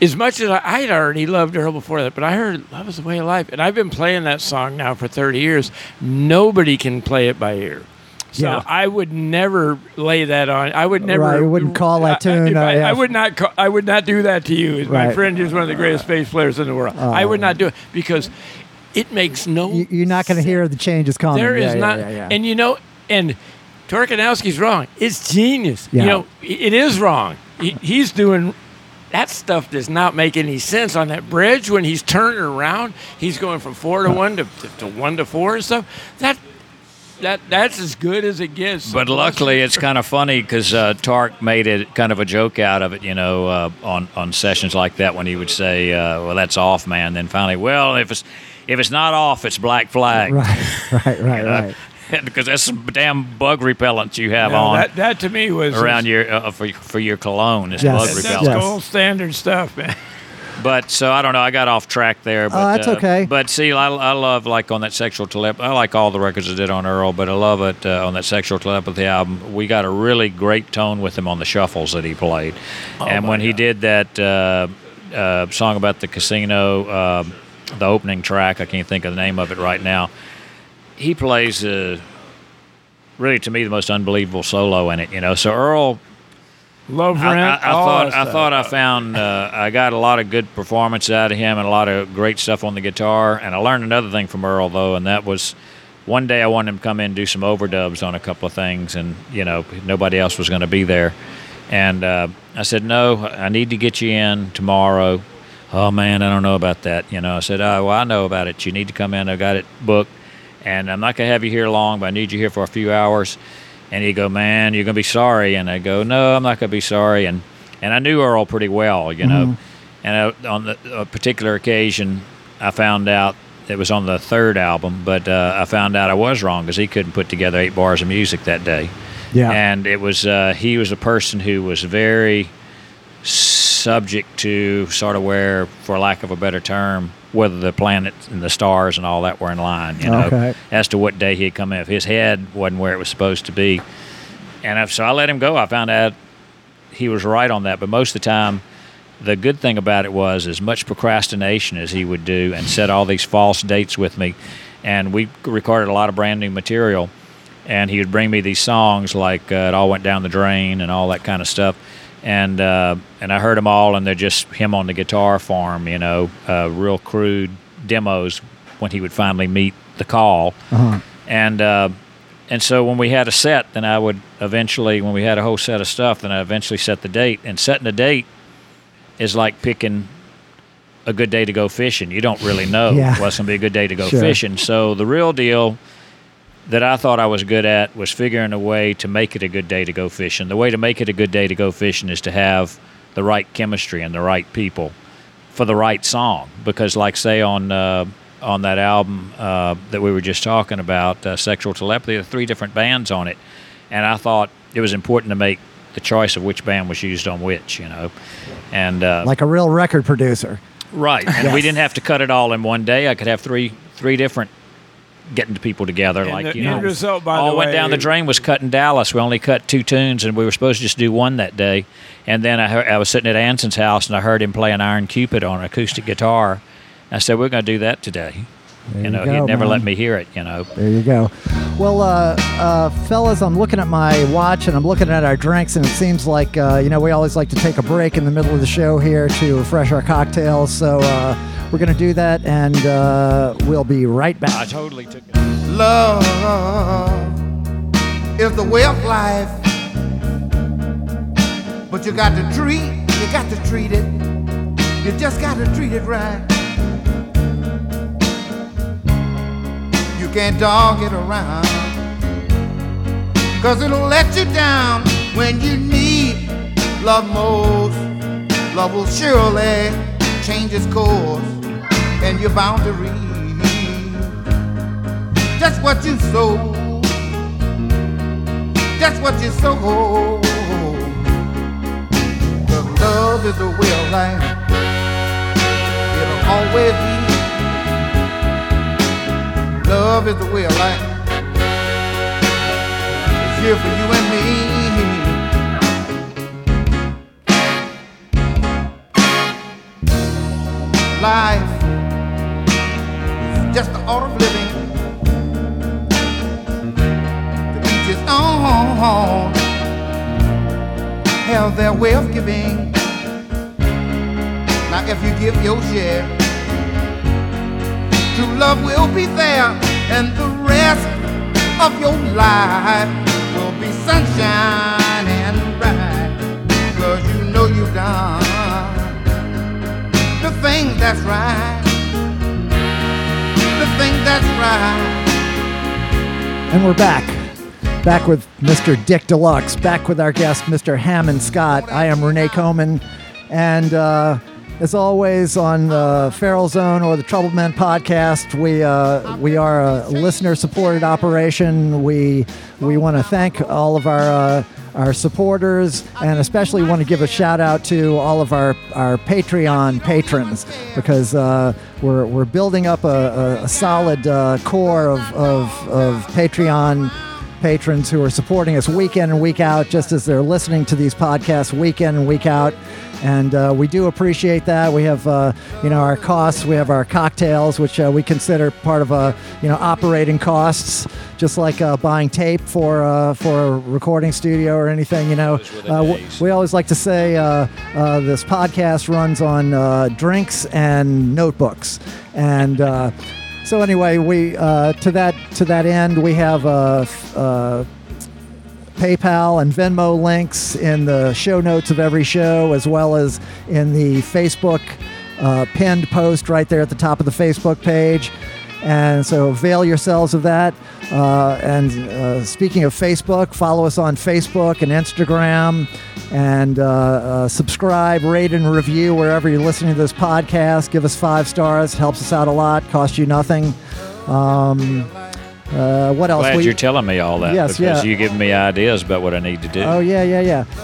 as much as I, had already loved Earl before that, but I heard Love is the Way of Life. And I've been playing that song now for 30 years. Nobody can play it by ear. So Yeah. I would never lay that on. I would never. Right, you wouldn't call that I- I- uh, I, yeah. I would not. Call, I would not do that to you. My Right. friend is one of the greatest uh, bass players in the world. I would not do it uh, because it makes no. you, you're not going to hear the changes coming There is Yeah, not, and you know, and Torkanowsky's wrong. It's genius. You know, it is wrong. He, he's doing that stuff does not make any sense on that bridge when he's turning around. He's going from four to uh, one to, to, to one to four and stuff. That that that's as good as it gets. But luckily, it's kind of funny because uh, Tark made it kind of a joke out of it, you know, uh, on on sessions like that when he would say, uh, "Well, that's off, man." Then finally, well, if it's if it's not off, it's black flag. Right, right, right, right. because that's some damn bug repellent you have No, on that that to me was around your uh, for for your cologne. It's Yes. bug That's repellent. Yes. gold standard stuff, man. But so I don't know. I got off track there. But, Oh, that's uh, okay. But see, I, I love like on that sexual telepathy. I like all the records I did on Earl, but I love it uh, on that sexual telepathy album. We got a really great tone with him on the shuffles that he played, Oh, and when he did that uh, uh, song about the casino, uh, the opening track, I can't think of the name of it right now. He plays. Uh, Really, to me, the most unbelievable solo in it. You know, so Earl Love I, rent. I, I all thought I thought I found uh, I got a lot of good performance out of him and a lot of great stuff on the guitar. And I learned another thing from Earl though, and that was one day I wanted him to come in and do some overdubs on a couple of things, and you know nobody else was going to be there. And uh, I said, no, I need to get you in tomorrow. Oh man, I don't know about that. You know, I said, oh well, I know about it. You need to come in. I got it booked, and I'm not gonna have you here long, but I need you here for a few hours. And he'd go, man, you're gonna be sorry. And I go, no, I'm not gonna be sorry. And and I knew Earl pretty well, you know. And uh, on the, a particular occasion, I found out it was on the third album, but uh, I found out I was wrong because he couldn't put together eight bars of music that day. Yeah. And it was uh, he was a person who was very subject to sort of where, for lack of a better term, whether the planets and the stars and all that were in line, you know, Okay. as to what day he'd come in. If his head wasn't where it was supposed to be, and if, so I let him go. I found out he was right on that. But most of the time, the good thing about it was as much procrastination as he would do and set all these false dates with me. And we recorded a lot of brand new material. And he would bring me these songs like uh, "It All Went Down the Drain" and all that kind of stuff. And uh, and I heard them all, and they're just him on the guitar form, you know, uh, real crude demos when he would finally meet the call. Uh-huh. And uh, and so when we had a set, then I would eventually, when we had a whole set of stuff, then I eventually set the date. And setting a date is like picking a good day to go fishing. You don't really know Yeah. what's going to be a good day to go Sure. fishing. So the real deal that I thought I was good at was figuring a way to make it a good day to go fishing. The way to make it a good day to go fishing is to have the right chemistry and the right people for the right song. Because, like, say on uh, on that album uh, that we were just talking about, uh, "Sexual Telepathy," there are three different bands on it, and I thought it was important to make the choice of which band was used on which, you know, and uh, Like a real record producer. Right, and we didn't have to cut it all in one day. I could have three three different getting the people together. And like the you know, result, all went way, down the drain was cut in Dallas. We only cut two tunes, and we were supposed to just do one that day. And then I heard, I was sitting at Anson's house, and I heard him play an Iron Cupid on an acoustic guitar. I said, "We're going to do that today." There you know, go, he'd never man. let me hear it. You know, There you go. Well, uh, uh, fellas, I'm looking at my watch and I'm looking at our drinks, and it seems like, uh, you know, we always like to take a break in the middle of the show here to refresh our cocktails. So uh, we're going to do that, and uh, we'll be right back. I back. totally took it. Love is the way of life. But you got to treat, you got to treat it. You just got to treat it right. You can't dog it around. Cause it'll let you down when you need love most. Love will surely change its course and your boundaries just what you sow. That's what you sow. The love is the way of life. It'll always be. Love is the way of life. It's here for you and me. Life is just the art of living. to each his own have their way of giving. Now, if you give your share, true love will be there, and the rest of your life will be sunshine and bright. Cause you know you've done the thing that's right. The thing that's right. And we're back. Back with Mr. Dick Deluxe. Back with our guest, Mr. Hammond Scott. I am René Coman. And uh, as always on the Feral Zone or the Troubled Men podcast, we uh, we are a listener supported operation. We we want to thank all of our uh, our supporters and especially want to give a shout out to all of our, our Patreon patrons because uh, we're, we're building up a, a, a solid uh, core of, of, of Patreon patrons who are supporting us week in and week out, just as they're listening to these podcasts week in and week out. And uh, we do appreciate that. We have, uh, you know, our costs. We have our cocktails, which uh, we consider part of, uh, you know, operating costs, just like uh, buying tape for uh, for a recording studio or anything. You know, Those were the uh, w- we always like to say uh, uh, this podcast runs on uh, drinks and notebooks, and. Uh, so anyway, we uh, to that to that end, we have uh, f- uh, PayPal and Venmo links in the show notes of every show, as well as in the Facebook uh, pinned post right there at the top of the Facebook page. And so avail yourselves of that. Uh, and uh, speaking of Facebook, follow us on Facebook and Instagram, and uh, uh, subscribe, rate, and review wherever you're listening to this podcast. Give us five stars; helps us out a lot. Costs you nothing. Um, uh, what else? Glad We- you're telling me all that Yes, because yeah. you giving me ideas about what I need to do. Oh yeah, yeah,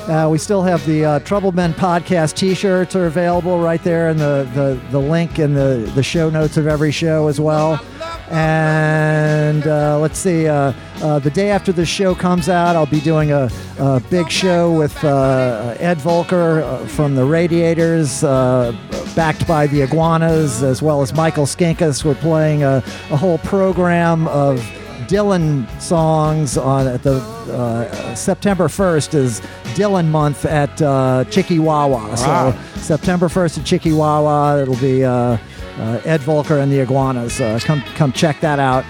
yeah. Uh, we still have the uh, Trouble Men podcast T-shirts are available right there in the, the, the link in the, the show notes of every show as well. And uh, let's see, uh, uh, the day after the show comes out, I'll be doing a, a big show with uh, Ed Volker uh, from the Radiators, uh, backed by the Iguanas, as well as Michael Skinkus. We're playing a, a whole program of Dylan songs on at the uh, September 1st is Dylan month at uh, Chickie Wah Wah. Wow. So September 1st at Chickie Wah Wah, it'll be uh, Ed Volker and the Iguanas. Uh, come come check that out.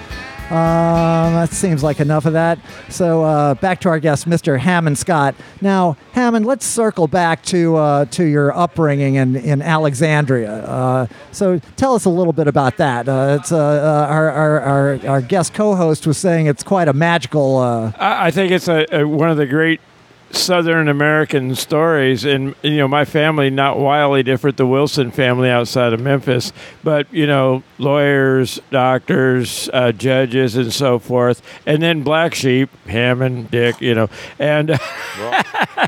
Um, that seems like enough of that. So uh, back to our guest, Mr. Hammond Scott. Now, Hammond, let's circle back to uh, to your upbringing in in Alexandria. Uh, so tell us a little bit about that. Uh, it's uh, uh, our, our our our guest co-host was saying it's quite a magical. Uh, I, I think it's a, a, one of the great Southern American stories, and you know, my family not wildly different. The Wilson family outside of Memphis, but you know, lawyers, doctors, uh, judges, and so forth, and then black sheep, Hammond, Dick, you know, and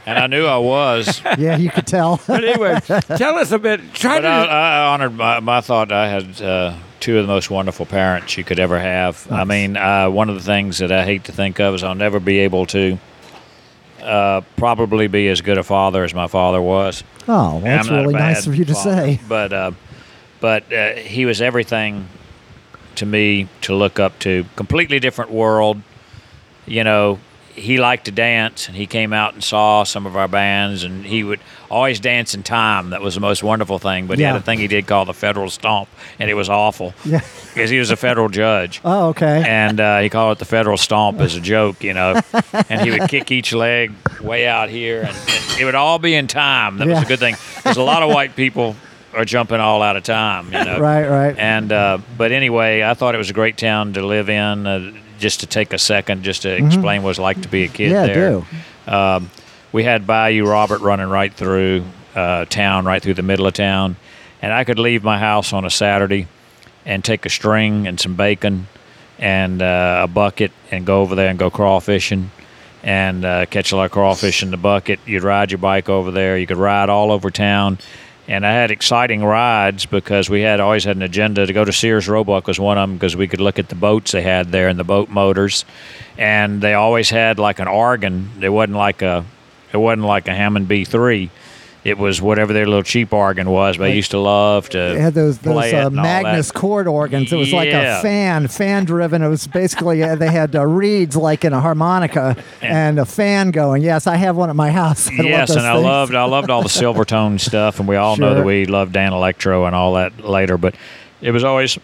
and I knew I was. yeah, you could tell. but anyway, tell us a bit. Try But to. I, I honored my, my thought. I had uh, two of the most wonderful parents you could ever have. I mean, uh, one of the things that I hate to think of is I'll never be able to uh, probably be as good a father as my father was. oh, well, that's I'm not a really nice of you to father, say. But uh, but uh, he was everything to me to look up to. Completely different world. You know, he liked to dance, and he came out and saw some of our bands, and he would always dance in time. That was the most wonderful thing. But he had a thing he did called the federal stomp, and it was awful Yeah. because he was a federal judge. Oh, okay. And uh, he called it the federal stomp as a joke, you know. and he would kick each leg way out here, and it would all be in time. That was a good thing. there's a lot of white people are jumping all out of time, you know. Right, right. And uh, but anyway, I thought it was a great town to live in. Uh, just to take a second, just to explain what it's like to be a kid Mm-hmm. Yeah, there. do. Um, we had Bayou Robert running right through uh, town, right through the middle of town, and I could leave my house on a Saturday and take a string and some bacon and uh, a bucket and go over there and go crawfishing and uh, catch a lot of crawfish in the bucket. You'd ride your bike over there. You could ride all over town. And I had exciting rides because we had always had an agenda to go to Sears Roebuck was one of them because we could look at the boats they had there and the boat motors, and they always had like an organ. It wasn't like a, it wasn't like a Hammond B three. It was whatever their little cheap organ was. But I used to love to It had those those uh, and. Magnus chord organs. It was like a fan, fan driven. It was basically uh, they had uh, reeds like in a harmonica and a fan going. Yes, I have one at my house. I yes, and I loved I loved all the Silvertone stuff, and we all know that we loved Danelectro and all that later. But it was always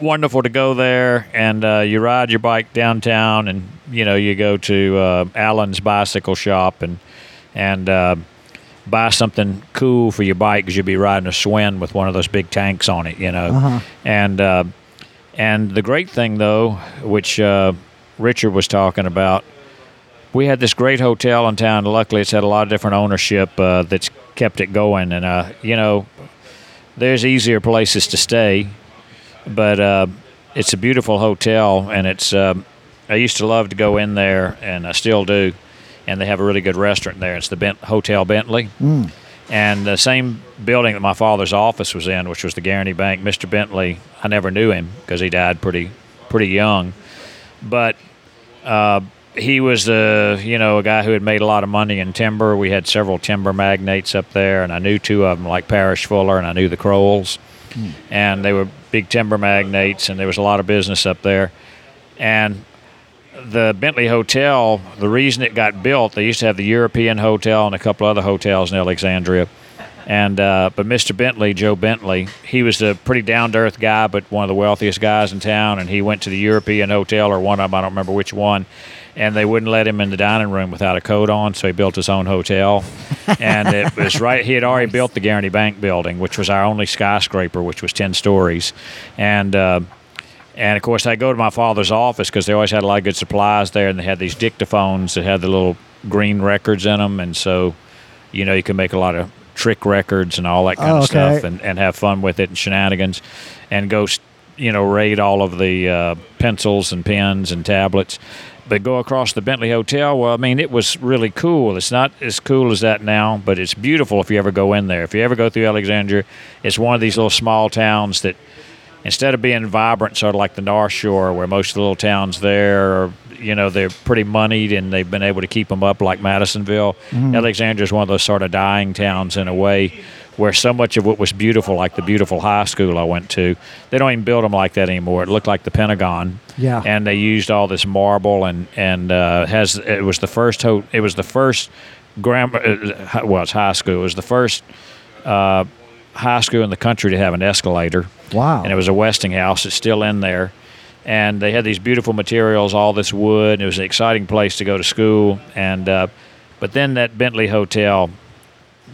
wonderful to go there, and uh, you ride your bike downtown, and you know, you go to uh, Allen's bicycle shop and and uh, buy something cool for your bike because you'll be riding a Schwinn with one of those big tanks on it, you know. Uh-huh. And uh, and the great thing though, which uh, Richard was talking about, we had this great hotel in town. Luckily, it's had a lot of different ownership uh, that's kept it going. And uh, you know, there's easier places to stay, but uh, it's a beautiful hotel, and it's. um I used to love to go in there, and I still do. And they have a really good restaurant there. It's the Bent- Hotel Bentley. And the same building that my father's office was in, which was the Guarantee Bank, Mr. Bentley, I never knew him because he died pretty pretty young. But uh, he was the you know a guy who had made a lot of money in timber. We had several timber magnates up there, and I knew two of them, like Parrish Fuller, and I knew the Crowells, and they were big timber magnates, and there was a lot of business up there. And the Bentley Hotel, the reason it got built, they used to have the European Hotel and a couple other hotels in Alexandria. And uh, but Mr. Bentley, Joe Bentley, he was a pretty down to earth guy, but one of the wealthiest guys in town. And he went to the European Hotel or one of them, I don't remember which one, and they wouldn't let him in the dining room without a coat on, so he built his own hotel. and it was right; he had already built the Guarantee Bank building, which was our only skyscraper, which was ten stories, and. Uh, and of course, I go to my father's office because they always had a lot of good supplies there, and they had these dictaphones that had the little green records in them, and so, you know, you can make a lot of trick records and all that kind Oh, of okay. stuff, and, and have fun with it and shenanigans, and go, s- you know, raid all of the uh, pencils and pens and tablets. But go across the Bentley Hotel. Well, I mean, it was really cool. It's not as cool as that now, but it's beautiful if you ever go in there. If you ever go through Alexandria, it's one of these little small towns that instead of being vibrant, sort of like the North Shore, where most of the little towns there are, you know, they're pretty moneyed and they've been able to keep them up like Madisonville. Alexandria is one of those sort of dying towns in a way where so much of what was beautiful, like the beautiful high school I went to, they don't even build them like that anymore. It looked like the Pentagon. Yeah. And they used all this marble and and uh, has it was the first ho- it was the first grammar uh, well it's high school it was the first uh, high school in the country to have an escalator Wow. and it was a Westinghouse. It's still in there. And they had these beautiful materials, all this wood. It was an exciting place to go to school. And uh, but then that Bentley Hotel,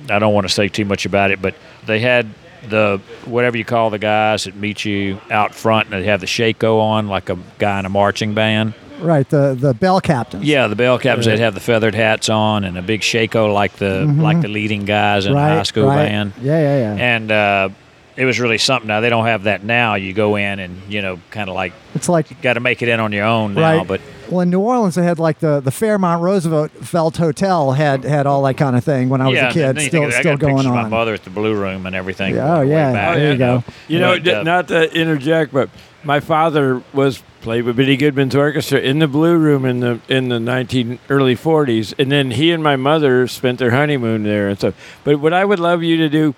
I don't want to say too much about it, but they had the whatever you call the guys that meet you out front, and they have the shako on like a guy in a marching band. Right. The the bell captains. Yeah, the bell captains. They'd have the feathered hats on and a big shako like the like the leading guys in Mm-hmm. Right. high school right. band Yeah, yeah, yeah. and uh, it was really something. Now they don't have that now. You go in and you know, kind of like it's like got to make it in on your own now. right. But well, in New Orleans, they had like the the Fairmont Roosevelt Felt Hotel had had all that kind of thing when I was yeah, a kid. then you Still, think, I still got pictures going of my on. mother at the Blue Room and everything. Yeah, oh, yeah. back, There you go. You know, But, d- uh, not to interject, but my father was played with Billy Goodman's orchestra in the Blue Room in the in the nineteen early forties, and then he and my mother spent their honeymoon there and stuff. But what I would love you to do.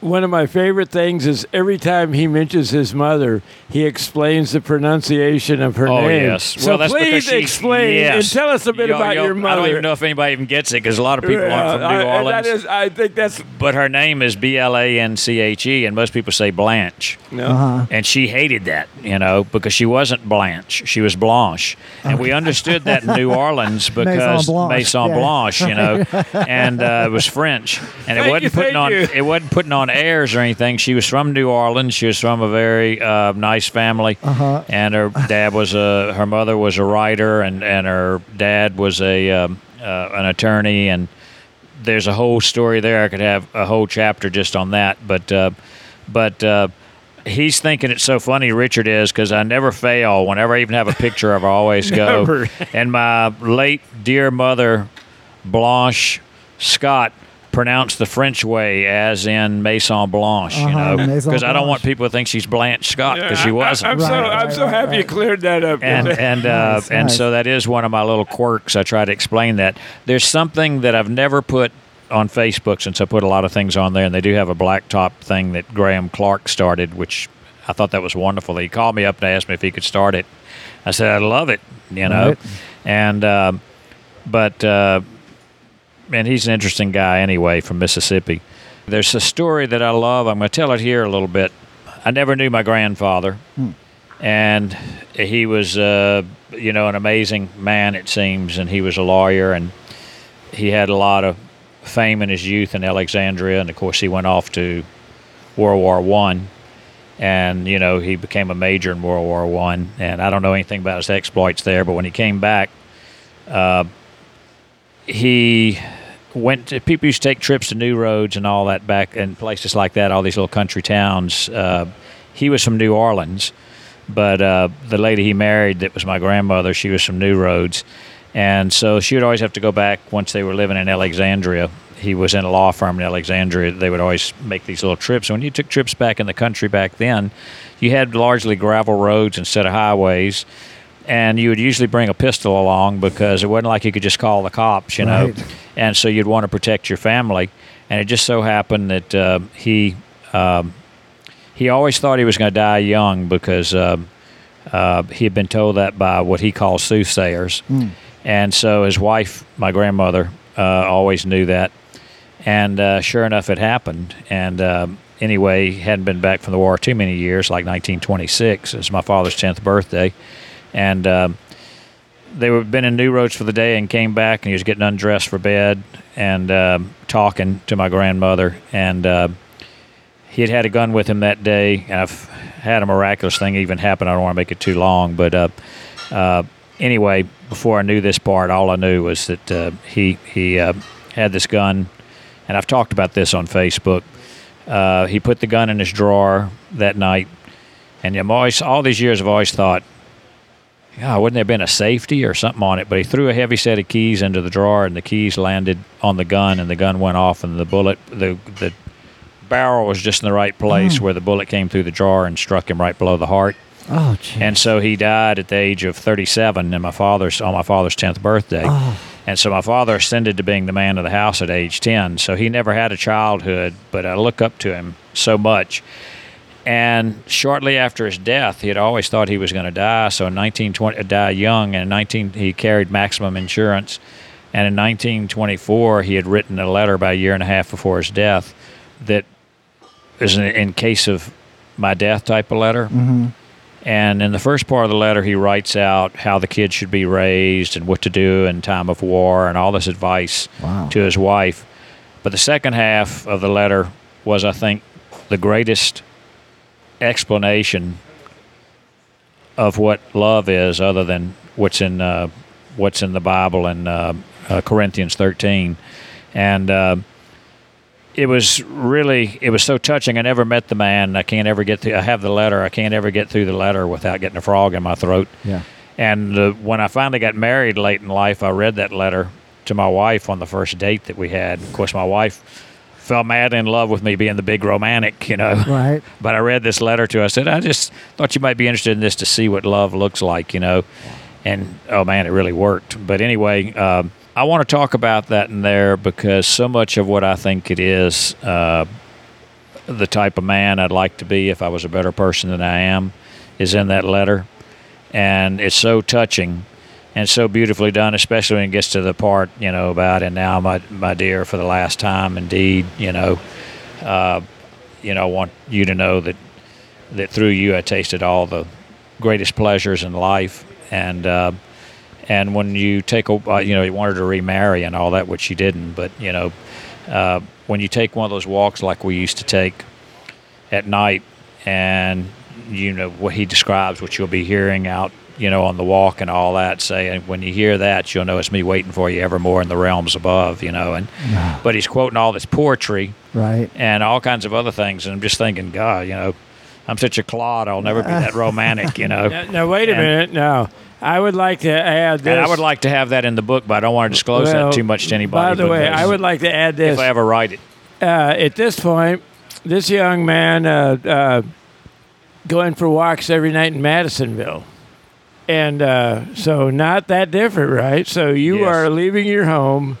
One of my favorite things is every time he mentions his mother, he explains the pronunciation of her Oh name. yes. So well, that's please she, explain yes. and tell us a bit Yo- about yo, your mother. I don't even know if anybody even gets it because a lot of people aren't from New I- Orleans. That is, I think that's but her name is B L A N C H E, and most people say Blanche. no. Uh-huh. And she hated that, you know, because she wasn't Blanche. She was Blanche. And we understood that in New Orleans because Blanche, Maison yeah. Blanche, you know, and uh, it was French. And it Thank wasn't you, putting on you. it wasn't putting on airs or anything. She was from New Orleans. She was from a very uh, nice family. Uh-huh. And her dad was a her mother was a writer and, and her dad was a um, uh, an attorney and there's a whole story there. I could have a whole chapter just on that. But uh, but uh, he's thinking it's so funny. Richard is because I never fail. Whenever I even have a picture of, her, I always go. And my late dear mother, Blanche Scott. Pronounced the French way, as in Maison Blanche, you Uh-huh, know, because I don't want people to think she's Blanche Scott because she I- I- wasn't I'm so Right, I'm right, so right, happy you cleared that up. and and uh, Nice, and nice. so that is one of my little quirks. I try to explain that. There's something that I've never put on Facebook since I put a lot of things on there, and they do have a blacktop thing that Graham Clark started, which I thought that was wonderful. He called me up and asked me if he could start it. I said I love it, you know, Right. and um, but. Uh, and he's an interesting guy anyway from Mississippi. There's a story that I love. I'm going to tell it here a little bit. I never knew my grandfather, and he was, uh, you know, an amazing man it seems, and he was a lawyer, and he had a lot of fame in his youth in Alexandria, and of course he went off to World War One, and you know he became a major in World War One, and I don't know anything about his exploits there, but when he came back, uh, he went. To, people used to take trips to New Roads and all that back and places like that, all these little country towns. Uh, he was from New Orleans, but uh, the lady he married, that was my grandmother, she was from New Roads, and so she would always have to go back once they were living in Alexandria. He was in a law firm in Alexandria. They would always make these little trips. When you took trips back in the country back then, you had largely gravel roads instead of highways and you would usually bring a pistol along because it wasn't like you could just call the cops, you know. Right. And so you'd want to protect your family. And it just so happened that uh, he um, he always thought he was going to die young because um uh, he had been told that by what he calls soothsayers. And so his wife, my grandmother, uh, always knew that. And uh, sure enough, it happened. And um, anyway, he hadn't been back from the war too many years, like 1926. It was my father's 10th birthday. And um, they were been in New Roads for the day and came back, and he was getting undressed for bed and um, talking to my grandmother. And uh, he had had a gun with him that day, and I've had a miraculous thing even happen. I don't want to make it too long, but uh, uh, anyway, before I knew this part, all I knew was that uh, he he uh, had this gun, and I've talked about this on Facebook. Uh, he put the gun in his drawer that night, and I'm always all these years I've always thought, yeah, wouldn't there have been a safety or something on it? But he threw a heavy set of keys into the drawer, and the keys landed on the gun, and the gun went off, and the bullet, the the barrel was just in the right place mm. where the bullet came through the drawer and struck him right below the heart. Oh, gee. And so he died at the age of 37, and my father's on my father's 10th birthday. Oh. And so my father ascended to being the man of the house at age 10. So he never had a childhood, but I look up to him so much. And shortly after his death, he had always thought he was going to die. So in 1920, uh, die young. And in 19, he carried maximum insurance. And in 1924, he had written a letter about a year and a half before his death that is an in case of my death type of letter. Mm-hmm. And in the first part of the letter, he writes out how the kids should be raised and what to do in time of war and all this advice Wow. to his wife. But the second half of the letter was, I think, the greatest explanation of what love is, other than what's in uh, what's in the Bible in uh, uh, Corinthians 13. And uh, it was really it was so touching. I never met the man. I can't ever get through. I have the letter. I can't ever get through the letter without getting a frog in my throat. Yeah. And uh, when I finally got married late in life, I read that letter to my wife on the first date that we had. Of course, my wife fell mad in love with me being the big romantic, you know. Right. But I read this letter to her. I said, I just thought you might be interested in this to see what love looks like, you know. And oh man, it really worked. But anyway, um, I want to talk about that in there because so much of what I think it is, uh, the type of man I'd like to be if I was a better person than I am, is in that letter. And it's so touching and so beautifully done, especially when it gets to the part, you know, about and now my my dear, for the last time, indeed, you know, uh, you know, I want you to know that that through you I tasted all the greatest pleasures in life, and uh, and when you take a, uh, you know, you wanted to remarry and all that, which she didn't, but you know, uh, when you take one of those walks like we used to take at night, and you know what he describes, what you'll be hearing out, you know, on the walk and all that, saying when you hear that, you'll know it's me waiting for you evermore in the realms above, you know, and but he's quoting all this poetry Right. and all kinds of other things. And I'm just thinking, God, you know, I'm such a clod. I'll never be that romantic, you know. Now, now wait a And- minute. Now, I would like to add this. And I would like to have that in the book, but I don't want to disclose Well, that too much to anybody. By the way, I would like to add this. if I ever write it. uh, at this point, this young man uh, uh, going for walks every night in Madisonville. And uh, so, not that different, right? So, you Yes. are leaving your home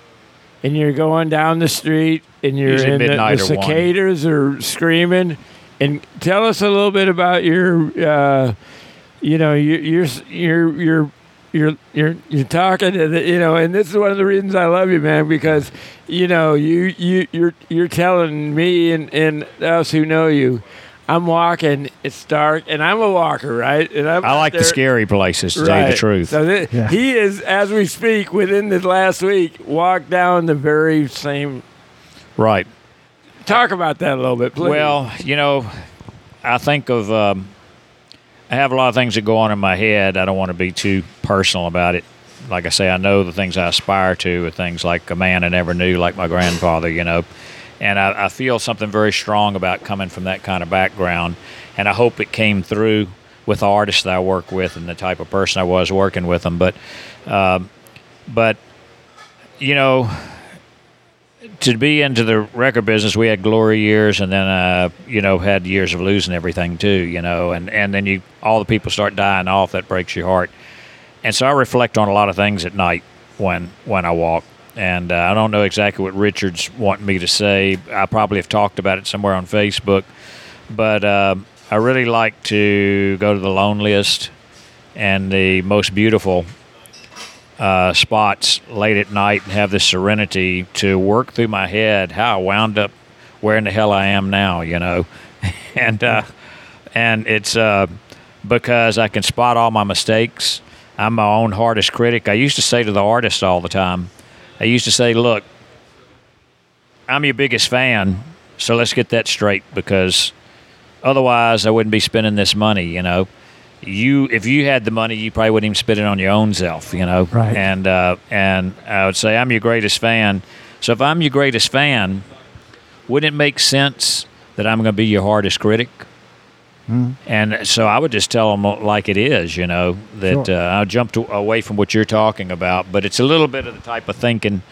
and you're going down the street and you're Usually in the, the or one. cicadas are screaming. And tell us a little bit about your, uh, you know, your, your, your, your, you're you're you're you're talking to the, you know and this is one of the reasons I love you man because you know you you you're you're telling me and, and us who know you I'm walking. It's dark, and I'm a walker, right? And I'm I out like the scary places, to tell you the truth. So thi- Yeah. he is, as we speak, within the last week, walked down the very same. right. Talk about that a little bit, please. Well, you know, I think of. Um, I have a lot of things that go on in my head. I don't want to be too personal about it. Like I say, I know the things I aspire to are things like a man I never knew, like my grandfather. You know, and I, I feel something very strong about coming from that kind of background, and I hope it came through with the artists that I work with and the type of person I was working with them. But, um, but, you know, to be into the record business, we had glory years, and then uh, you know had years of losing everything too. You know, and and then you all the people start dying off. That breaks your heart. And so I reflect on a lot of things at night when when I walk. And uh, I don't know exactly what Richard's wanting me to say. I probably have talked about it somewhere on Facebook, but uh, I really like to go to the loneliest and the most beautiful uh, spots late at night and have the serenity to work through my head how I wound up where in the hell I am now, you know, and uh, and it's uh, because I can spot all my mistakes. I'm my own hardest critic. I used to say to the artist all the time, I used to say, "Look, I'm your biggest fan, so let's get that straight because otherwise I wouldn't be spending this money, you know." you if you had the money you probably wouldn't even spend it on your own self you know Right. and uh, and i would say i'm your greatest fan so if i'm your greatest fan wouldn't it make sense that i'm going to be your hardest critic and so i would just tell them like it is you know that Sure. uh, i jumped away from what you're talking about but it's a little bit of the type of thinking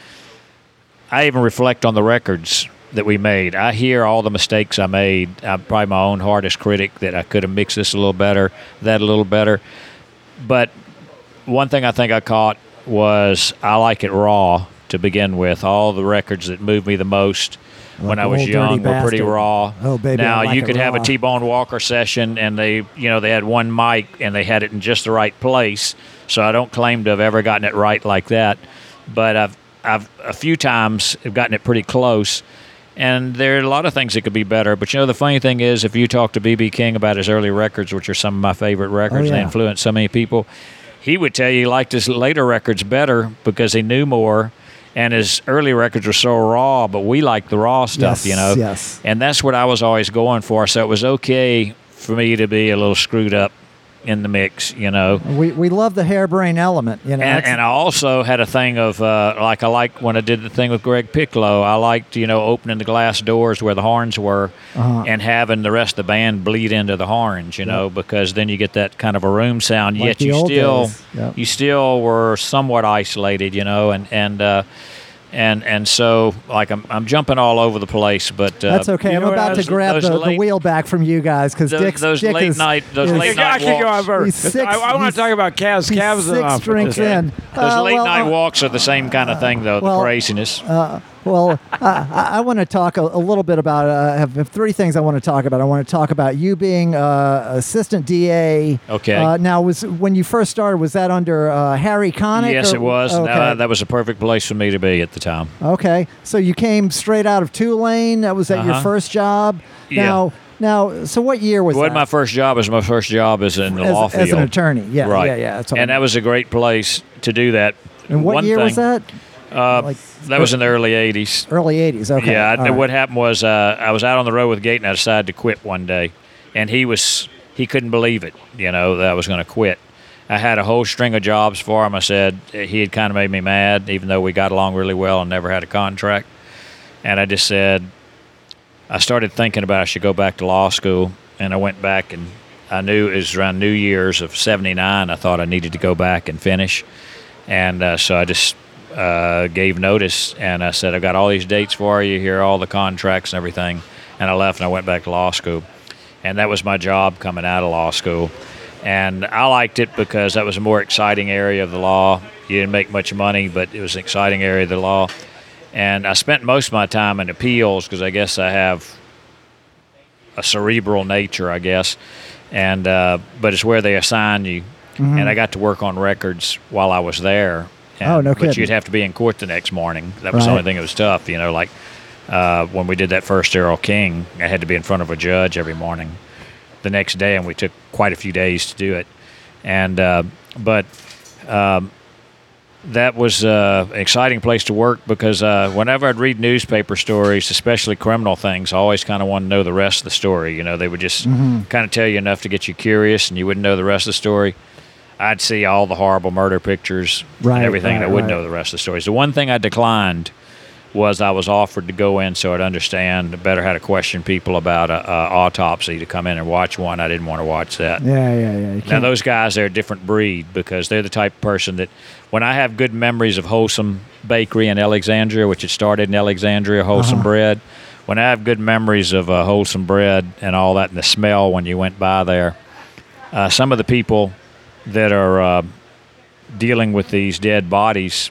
i even reflect on the records that we made. I hear all the mistakes I made. I'm probably my own hardest critic that I could have mixed this a little better, that a little better. But one thing I think I caught was I like it raw to begin with. All the records that moved me the most when I was young Dirty were pretty raw. Oh, baby, now like you could have a raw. T-Bone Walker session, and they, you know, they had one mic and they had it in just the right place. So I don't claim to have ever gotten it right like that, but I've, I've a few times have gotten it pretty close. And there are a lot of things that could be better. But you know, the funny thing is, if you talk to B.B. King about his early records, which are some of my favorite records, oh, they yeah. influenced so many people, he would tell you he liked his later records better because he knew more. And his early records were so raw, but we like the raw stuff, Yes, you know? yes. And that's what I was always going for. So it was okay for me to be a little screwed up in the mix, you know? We, we love the harebrained element, you know. And, and I also had a thing of uh, like I like when I did the thing with Greg Piccolo. I liked you know opening the glass doors where the horns were, Uh-huh. and having the rest of the band bleed into the horns. You know because then you get that kind of a room sound. Like yet you still. Yep. you still were somewhat isolated. You know and and. Uh, and and so like I'm, I'm jumping all over the place, but uh, That's okay. you I'm know what, about to those- grab those the, the wheel back from you guys because Those- Dick's those Dick late is, night- those is- late I night can go on walks. six- I, I want to talk about Cavs. He's Cavs six enough. drinks in. Those Uh, late well, night uh, walks are the same kind of thing, though. well, the craziness. Well, I, I, I want to talk a, a little bit about. Uh, I have, three things I want to talk about. I want to talk about you being uh, assistant DA. Okay. Uh, now, was when you first started, was that under uh, Harry Connick? yes, or- it was. Okay. That, that was a perfect place for me to be at the time. Okay, so you came straight out of Tulane. That was at your Uh-huh. first job. Yeah. Now, now, so what year was wasn't that? my first job. Was my first job as in the as, law as an attorney. Yeah, right. yeah, yeah. That's and that was a great place to do that. And what One year was that? Uh, Like that was in the early '80s. early '80s. Okay. yeah. I- right. What happened was uh, I was out on the road with Gate, and I decided to quit one day, and he was he couldn't believe it. You know that I was going to quit. I had a whole string of jobs for him. I said he had kind of made me mad, even though we got along really well and never had a contract. And I just said, I started thinking about I should go back to law school, and I went back and I knew it was around New Year's of '79. I thought I needed to go back and finish, and uh, so I just uh, gave notice and I said, I've got all these dates for you. Here all the contracts and everything. And I left and I went back to law school. And that was my job coming out of law school. And I liked it because that was a more exciting area of the law. You didn't make much money, but it was an exciting area of the law. And I spent most of my time in appeals because I guess I have a cerebral nature, I guess. And uh, but it's where they assign you. And I got to work on records while I was there. And, Oh, no But kidding. you'd have to be in court the next morning. That was the only thing that was tough, you know, like uh, when we did that first Earl King, I had to be in front of a judge every morning the next day, and we took quite a few days to do it. And uh, but um, that was uh, an exciting place to work because uh, whenever I'd read newspaper stories, especially criminal things, I always kind of wanted to know the rest of the story. You know, they would just kind of tell you enough to get you curious, and you wouldn't know the rest of the story. I'd see all the horrible murder pictures Right, and everything, and I wouldn't right. know the rest of the stories. The one thing I declined was I was offered to go in so I'd understand better how to question people about a, a autopsy to come in and watch one. I didn't want to watch that. Yeah, yeah, yeah. Now those guys, they're a different breed because they're the type of person that when I have good memories of Wholesome Bakery in Alexandria, which it started in Alexandria, Wholesome Uh-huh. Bread. When I have good memories of uh, Wholesome Bread and all that and the smell when you went by there, uh, some of the people that are uh, dealing with these dead bodies,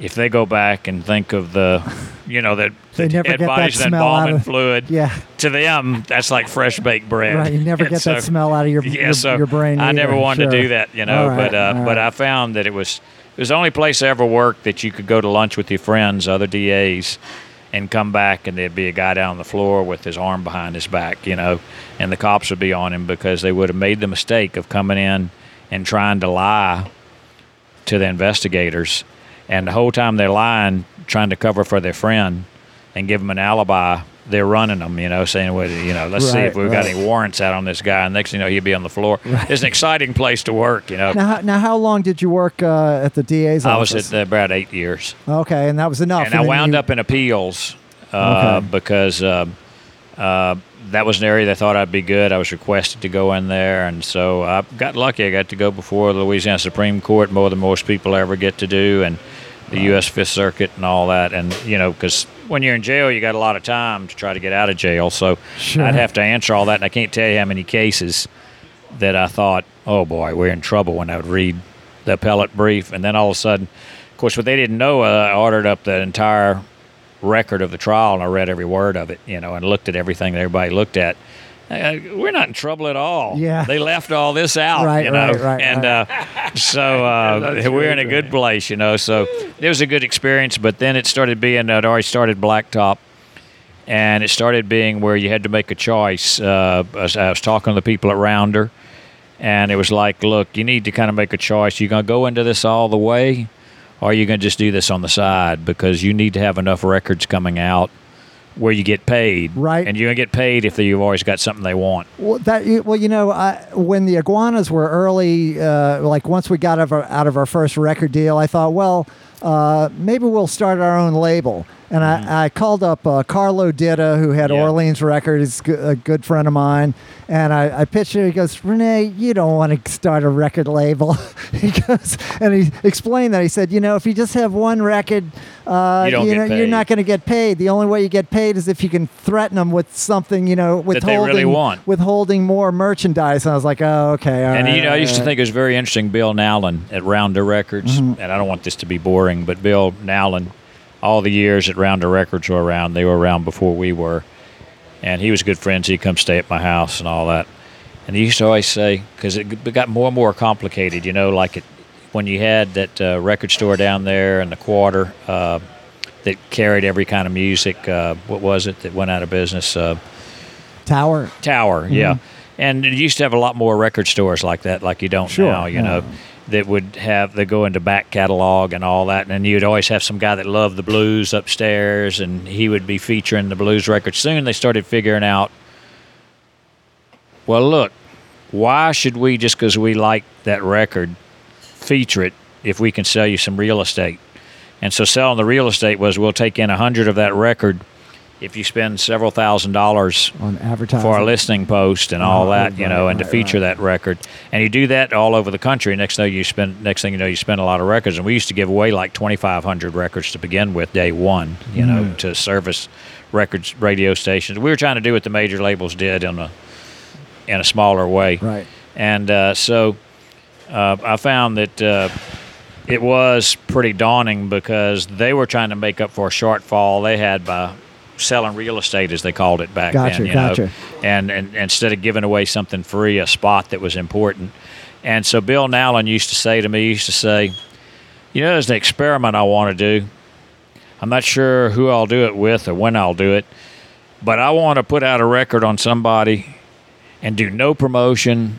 if they go back and think of the, you know, that They the never dead get that bodies and smell out embalming of- fluid, yeah. to them that's like fresh baked bread. Right, you never And get that smell out of your yeah, your, so your brain. I never wanted to do that, you know. Right, but uh, all but. I found that it was it was the only place I ever worked that you could go to lunch with your friends, other DAs, and come back and there'd be a guy down on the floor with his arm behind his back, you know, and the cops would be on him because they would have made the mistake of coming in and trying to lie to the investigators, and the whole time they're lying, trying to cover for their friend and give them an alibi. They're running them, you know, saying, "Well, you know, let's see if we've got any warrants out on this guy." And next thing you know, he'd be on the floor. It's an exciting place to work, you know. Now, how- now, how long did you work uh, at the DA's office? I was at uh, about eight years, okay, and that was enough. and I wound you- up in appeals uh, Okay. because uh, uh, that was an area they thought I'd be good. I was requested to go in there, and so I got lucky. I got to go before the Louisiana Supreme Court more than most people ever get to do, and the U.S. Fifth Circuit and all that. And you know, because when you're in jail, you got a lot of time to try to get out of jail. So Sure. I'd have to answer all that, and I can't tell you how many cases that I thought, oh boy, we're in trouble when I would read the appellate brief, and then all of a sudden, of course, what they didn't know, uh, I ordered up the entire record of the trial and I read every word of it, you know, and looked at everything that everybody looked at. Uh, we're not in trouble at all. Yeah. they left all this out, Right, you know, right, right, and right. Uh, so uh, we're in a good right. place, you know. So it was a good experience, but then it started being. I'd already started Black Top, and it started being where you had to make a choice. Uh, as I was talking to the people at Rounder, and it was like, look, you need to kind of make a choice. You're gonna go into this all the way, or are you gonna just do this on the side because you need to have enough records coming out where you get paid, Right. And you're gonna get paid if you've always got something they want. Well, that you- well, you know, I, when the iguanas were early, uh, like once we got out of, our, out of our first record deal, I thought, well, uh, maybe we'll start our own label. And I, I called up uh, Carlo Ditta, who had Mm-hmm. Yeah. Orleans Records, a good friend of mine, and I, I pitched it. He goes, René, you don't want to start a record label. he goes, and he explained that. He said, you know, if you just have one record, uh, You get know, you're not going to get paid. The only way you get paid is if you can threaten them with something, you know, withholding really withholding more merchandise. And I was like, oh, okay. And right, you know, I used all to think it was very interesting. Bill Nowlin at Rounder Records, Mm-hmm. and I don't want this to be boring, but Bill Nowlin, all the years that Rounder Records were around, they were around before we were, and he was good friends. He'd come stay at my house and all that, and he used to always say because it got more and more complicated. You know, like it when you had that uh, record store down there in the quarter uh, that carried every kind of music. Uh, what was it that went out of business? Uh, Tower. Tower, yeah. And it used to have a lot more record stores like that, like you don't Sure, now, you yeah. know, that would have, they go into back catalog and all that. And then you'd always have some guy that loved the blues upstairs and he would be featuring the blues records. Soon they started figuring out, well, look, why should we, just because we like that record, feature it if we can sell you some real estate? And so selling the real estate was we'll take in a hundred of that record if you spend several thousand dollars On advertising. for a listing post and all Oh, that, you know, right, and to right, feature right. that record. And you do that all over the country. Next thing you spend, next thing you know, you spend a lot of records. And we used to give away like 2,500 records to begin with, day one, you know, Mm. to service records radio stations. We were trying to do what the major labels did in a in a smaller way. Right. And uh, so uh, I found that uh, it was pretty daunting because they were trying to make up for a shortfall they had by selling real estate, as they called it back Gotcha, then. You gotcha. know, and, and instead of giving away something free, a spot that was important. And so Bill Nowlin used to say to me, he used to say, "You know, there's an experiment I want to do. I'm not sure who I'll do it with or when I'll do it, but I want to put out a record on somebody and do no promotion,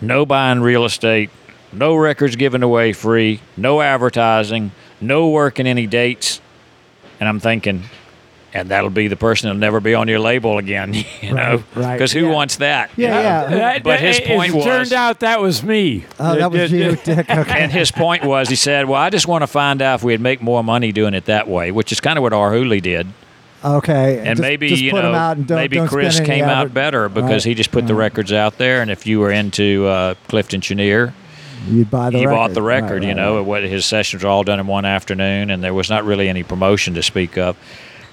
no buying real estate, no records given away free, no advertising, no working any dates. And I'm thinking, and that'll be the person that'll never be on your label again, you know? right. Because who Yeah. wants that? you Yeah, know? yeah. That- But his it- point it was- turned out that was me. Oh, that was you, Dick. Okay. And his point was, he said, "Well, I just want to find out if we'd make more money doing it that way," which is kind of what Arhoolie did. Okay. And just, maybe just you put 'em know, out and don't, maybe don't Chris spend any came out better because Right. he just put the records out there. And if you were into uh, Clifton Chenier, You'd buy the you record. bought the record. Right, you right, know, right. what his sessions were all done in one afternoon, and there was not really any promotion to speak of.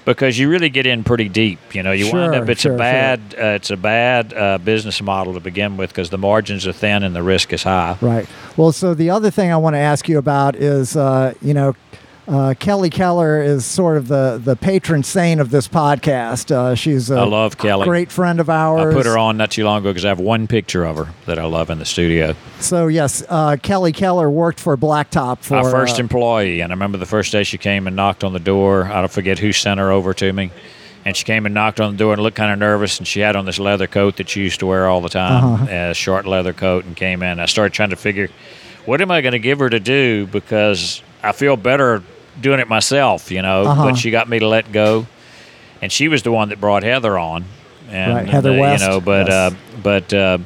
Because you really get in pretty deep, you know. You wind up. It's sure, a sure. bad. Uh, it's a bad uh, business model to begin with because the margins are thin and the risk is high. Right. Well, so the other thing I want to ask you about is, uh, you know, uh, Kelly Keller is sort of the the patron saint of this podcast. Uh, she's a I love Kelly. great friend of ours. I put her on not too long ago because I have one picture of her that I love in the studio. So yes, uh, Kelly Keller worked for Black Top for Our first uh, employee, and I remember the first day she came and knocked on the door. I don't forget who sent her over to me, and she came and knocked on the door and looked kind of nervous. And she had on this leather coat that she used to wear all the time, Uh-huh. a short leather coat, and came in. I started trying to figure, what am I going to give her to do because I feel better doing it myself, you know. Uh-huh. But she got me to let go, and she was the one that brought Heather on, and Right, Heather uh, West, you know, but yes. uh, but. Uh,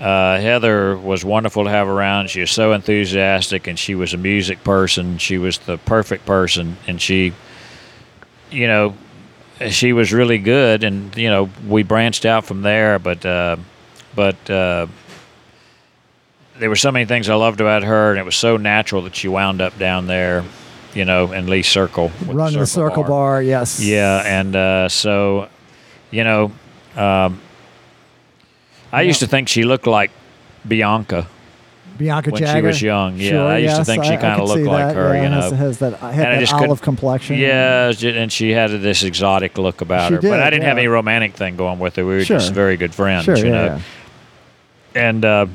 uh, Heather was wonderful to have around. She was so enthusiastic, and she was a music person. She was the perfect person, and she, you know, she was really good. And you know, we branched out from there. But uh, but uh, there were so many things I loved about her, and it was so natural that she wound up down there, you know, in Lee Circle, with running the Circle Bar. Yes. yeah, and uh, so, you know, um, I used to think she looked like Bianca Bianca when she was young. Yeah, Sure, I used to think she I kinda looked like that, her, yeah, you know. Has that had And I that olive complexion. Yeah, it was ju- and she had this exotic look about She her. but I didn't have any romantic thing going with her. We were Sure. just very good friends, Sure. you yeah, know. yeah. And uh,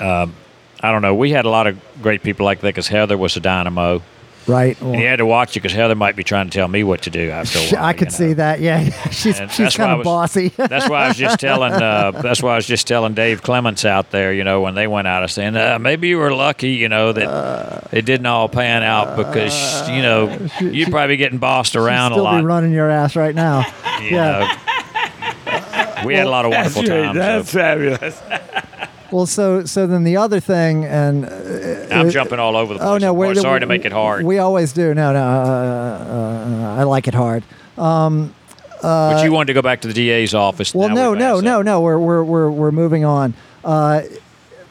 um, I don't know. We had a lot of great people like that because Heather was a dynamo. Right. Well, And you had to watch it because Heather might be trying to tell me what to do after a while. I could see know. that. Yeah. yeah. She's And she's that's why kind I of bossy. That's why I was just telling. Uh, that's why I was just telling Dave Clements out there. You know, when they went out, I was saying uh, maybe you were lucky. You know that it didn't all pan out because you know you'd probably be getting bossed around a Still be lot. running your ass right now. you yeah. know. We had a lot of wonderful times. That's so fabulous. Well, so so then the other thing, and uh, I'm uh, jumping all over the place. oh no, we're sorry to make it hard, We always do. No, no, uh, uh, I like it hard. but you wanted to go back to the DA's office. Well, now no, no, no, no. We're we're we're we're moving on. Uh,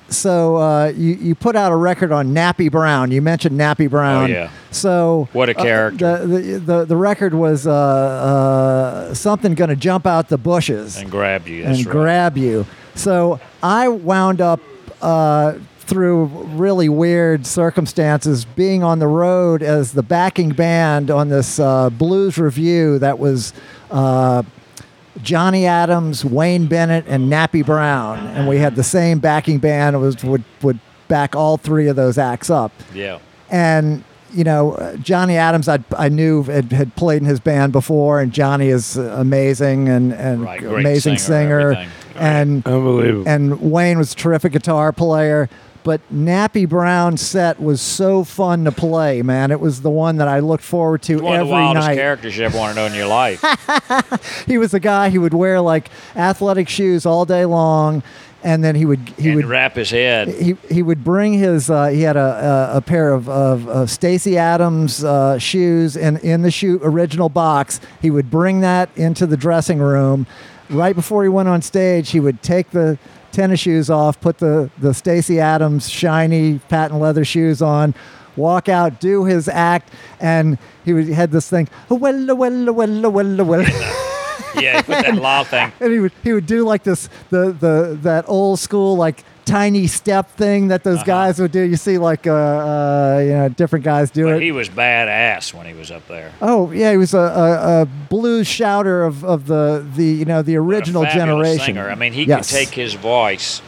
so uh, you you put out a record on Nappy Brown. You mentioned Nappy Brown. Oh, yeah. So What a uh, character. the, the the the record was uh, uh, something going to jump out the bushes And grab you. And right. grab you. So I wound up uh, through really weird circumstances being on the road as the backing band on this uh, blues review that was. Uh, Johnny Adams, Wayne Bennett, and Nappy Brown, and we had the same backing band. It was would would back all three of those acts up Yeah. and you know uh, Johnny Adams I, I knew had, had played in his band before and Johnny is uh, amazing and, and Right, amazing singer, singer. And Unbelievable. and Wayne was a terrific guitar player but Nappy Brown's set was so fun to play man it was the one that I looked forward to One of every the wildest night characters you ever want to know in your life. he was a guy who would wear like athletic shoes all day long and then he would he and would wrap his head. he he would bring his uh, he had a, a, a pair of, of, of Stacy Adams uh, shoes and in the shoe original box he would bring that into the dressing room right before he went on stage he would take the tennis shoes off put the the Stacy Adams shiny patent leather shoes on walk out do his act and he would he had this thing oh, well oh, well oh, well well well Yeah, he put that law thing. and he would he would do like this the the that old school like tiny step thing that Uh-huh. those guys would do. You see like uh, uh you know different guys do But it. he was badass when he was up there. oh yeah, he was a, a, a blues shouter of, of the the you know the original generation. Singer. I mean, he Yes. could take his voice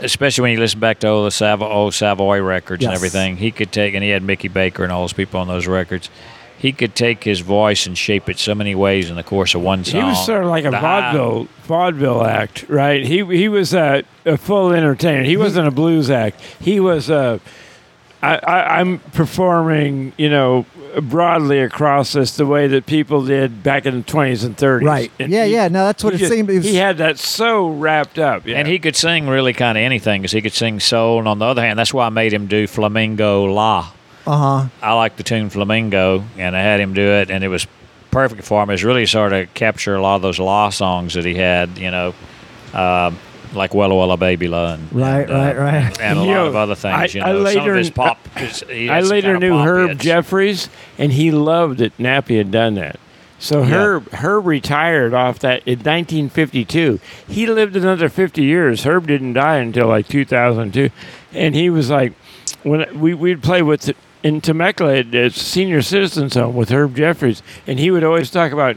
especially when you listen back to all the Savo, old Savoy records and everything. He could take, and he had Mickey Baker and all those people on those records. He could take his voice and shape it so many ways in the course of one song. He was sort of like a vaudeville vaudeville act, right? He he was a, a full entertainer. He wasn't a blues act. He was a. I, I, I'm performing, you know, broadly across this the way that people did back in the 20s and 30s. Right. And Yeah, he- yeah, no, that's what it just- seemed- it was- he had that so wrapped up. Yeah. And he could sing really kind of anything because he could sing soul. And on the other hand, that's why I made him do Flamingo La. Uh huh. I like the tune Flamingo, and I had him do it, and it was perfect for him. It was really sort of capture a lot of those law songs that he had, you know, uh, like Wella Wella Baby La, and, Right, and, uh, right, right. and a You lot know, of other things. I- you I know, some later- of his pop. his- he I later knew Herb hits. Jeffries, and he loved that Nappy had done that. So Yeah. Herb Herb retired off that in 1952. He lived another 50 years. Herb didn't die until like 2002, and he was like, when we we'd play with in Temecula at the senior citizens home with Herb Jeffries, and he would always talk about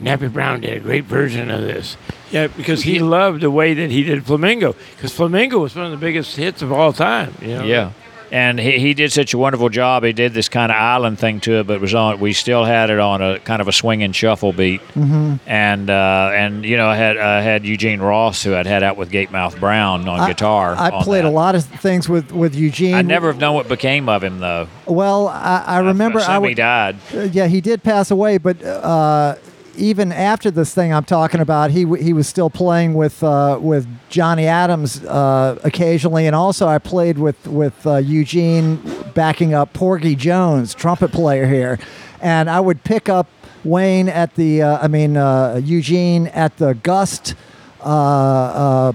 Nappy Brown did a great version of this. Yeah, because he loved the way that he did Flamingo. Because Flamingo was one of the biggest hits of all time. You know? Yeah. And he, he did such a wonderful job. He did this kind of island thing to it, but it was on. We still had it on a kind of a swinging shuffle beat. Mm-hmm. And uh, and you know I had I had Eugene Ross who I'd had out with Gatemouth Brown on I- guitar. I on played that. a lot of things with with Eugene. I never have known what became of him though. Well, I, I remember. I, I he died. Uh, yeah, he did pass away, but uh, even after this thing I'm talking about, he w- he was still playing with uh, with Johnny Adams uh, occasionally, and also I played with with uh, Eugene backing up Porgy Jones, trumpet player here, and I would pick up Wayne at the uh, I mean uh, Eugene at the Gust. Uh, uh,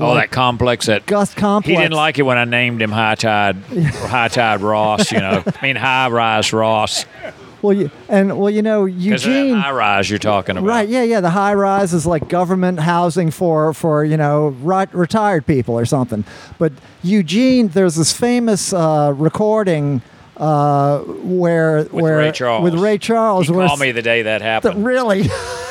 Oh, that complex that Gust complex. he didn't like it when I named him High Tide, High Tide Ross. You know, I mean High Rise Ross Well, you, and well, you know, Eugene. high rise you're talking about. Right, yeah, yeah. The high rise is like government housing for for you know retired people or something. But Eugene, there's this famous uh, recording uh, where With where Ray Charles. with Ray Charles. He where called me the day that happened really.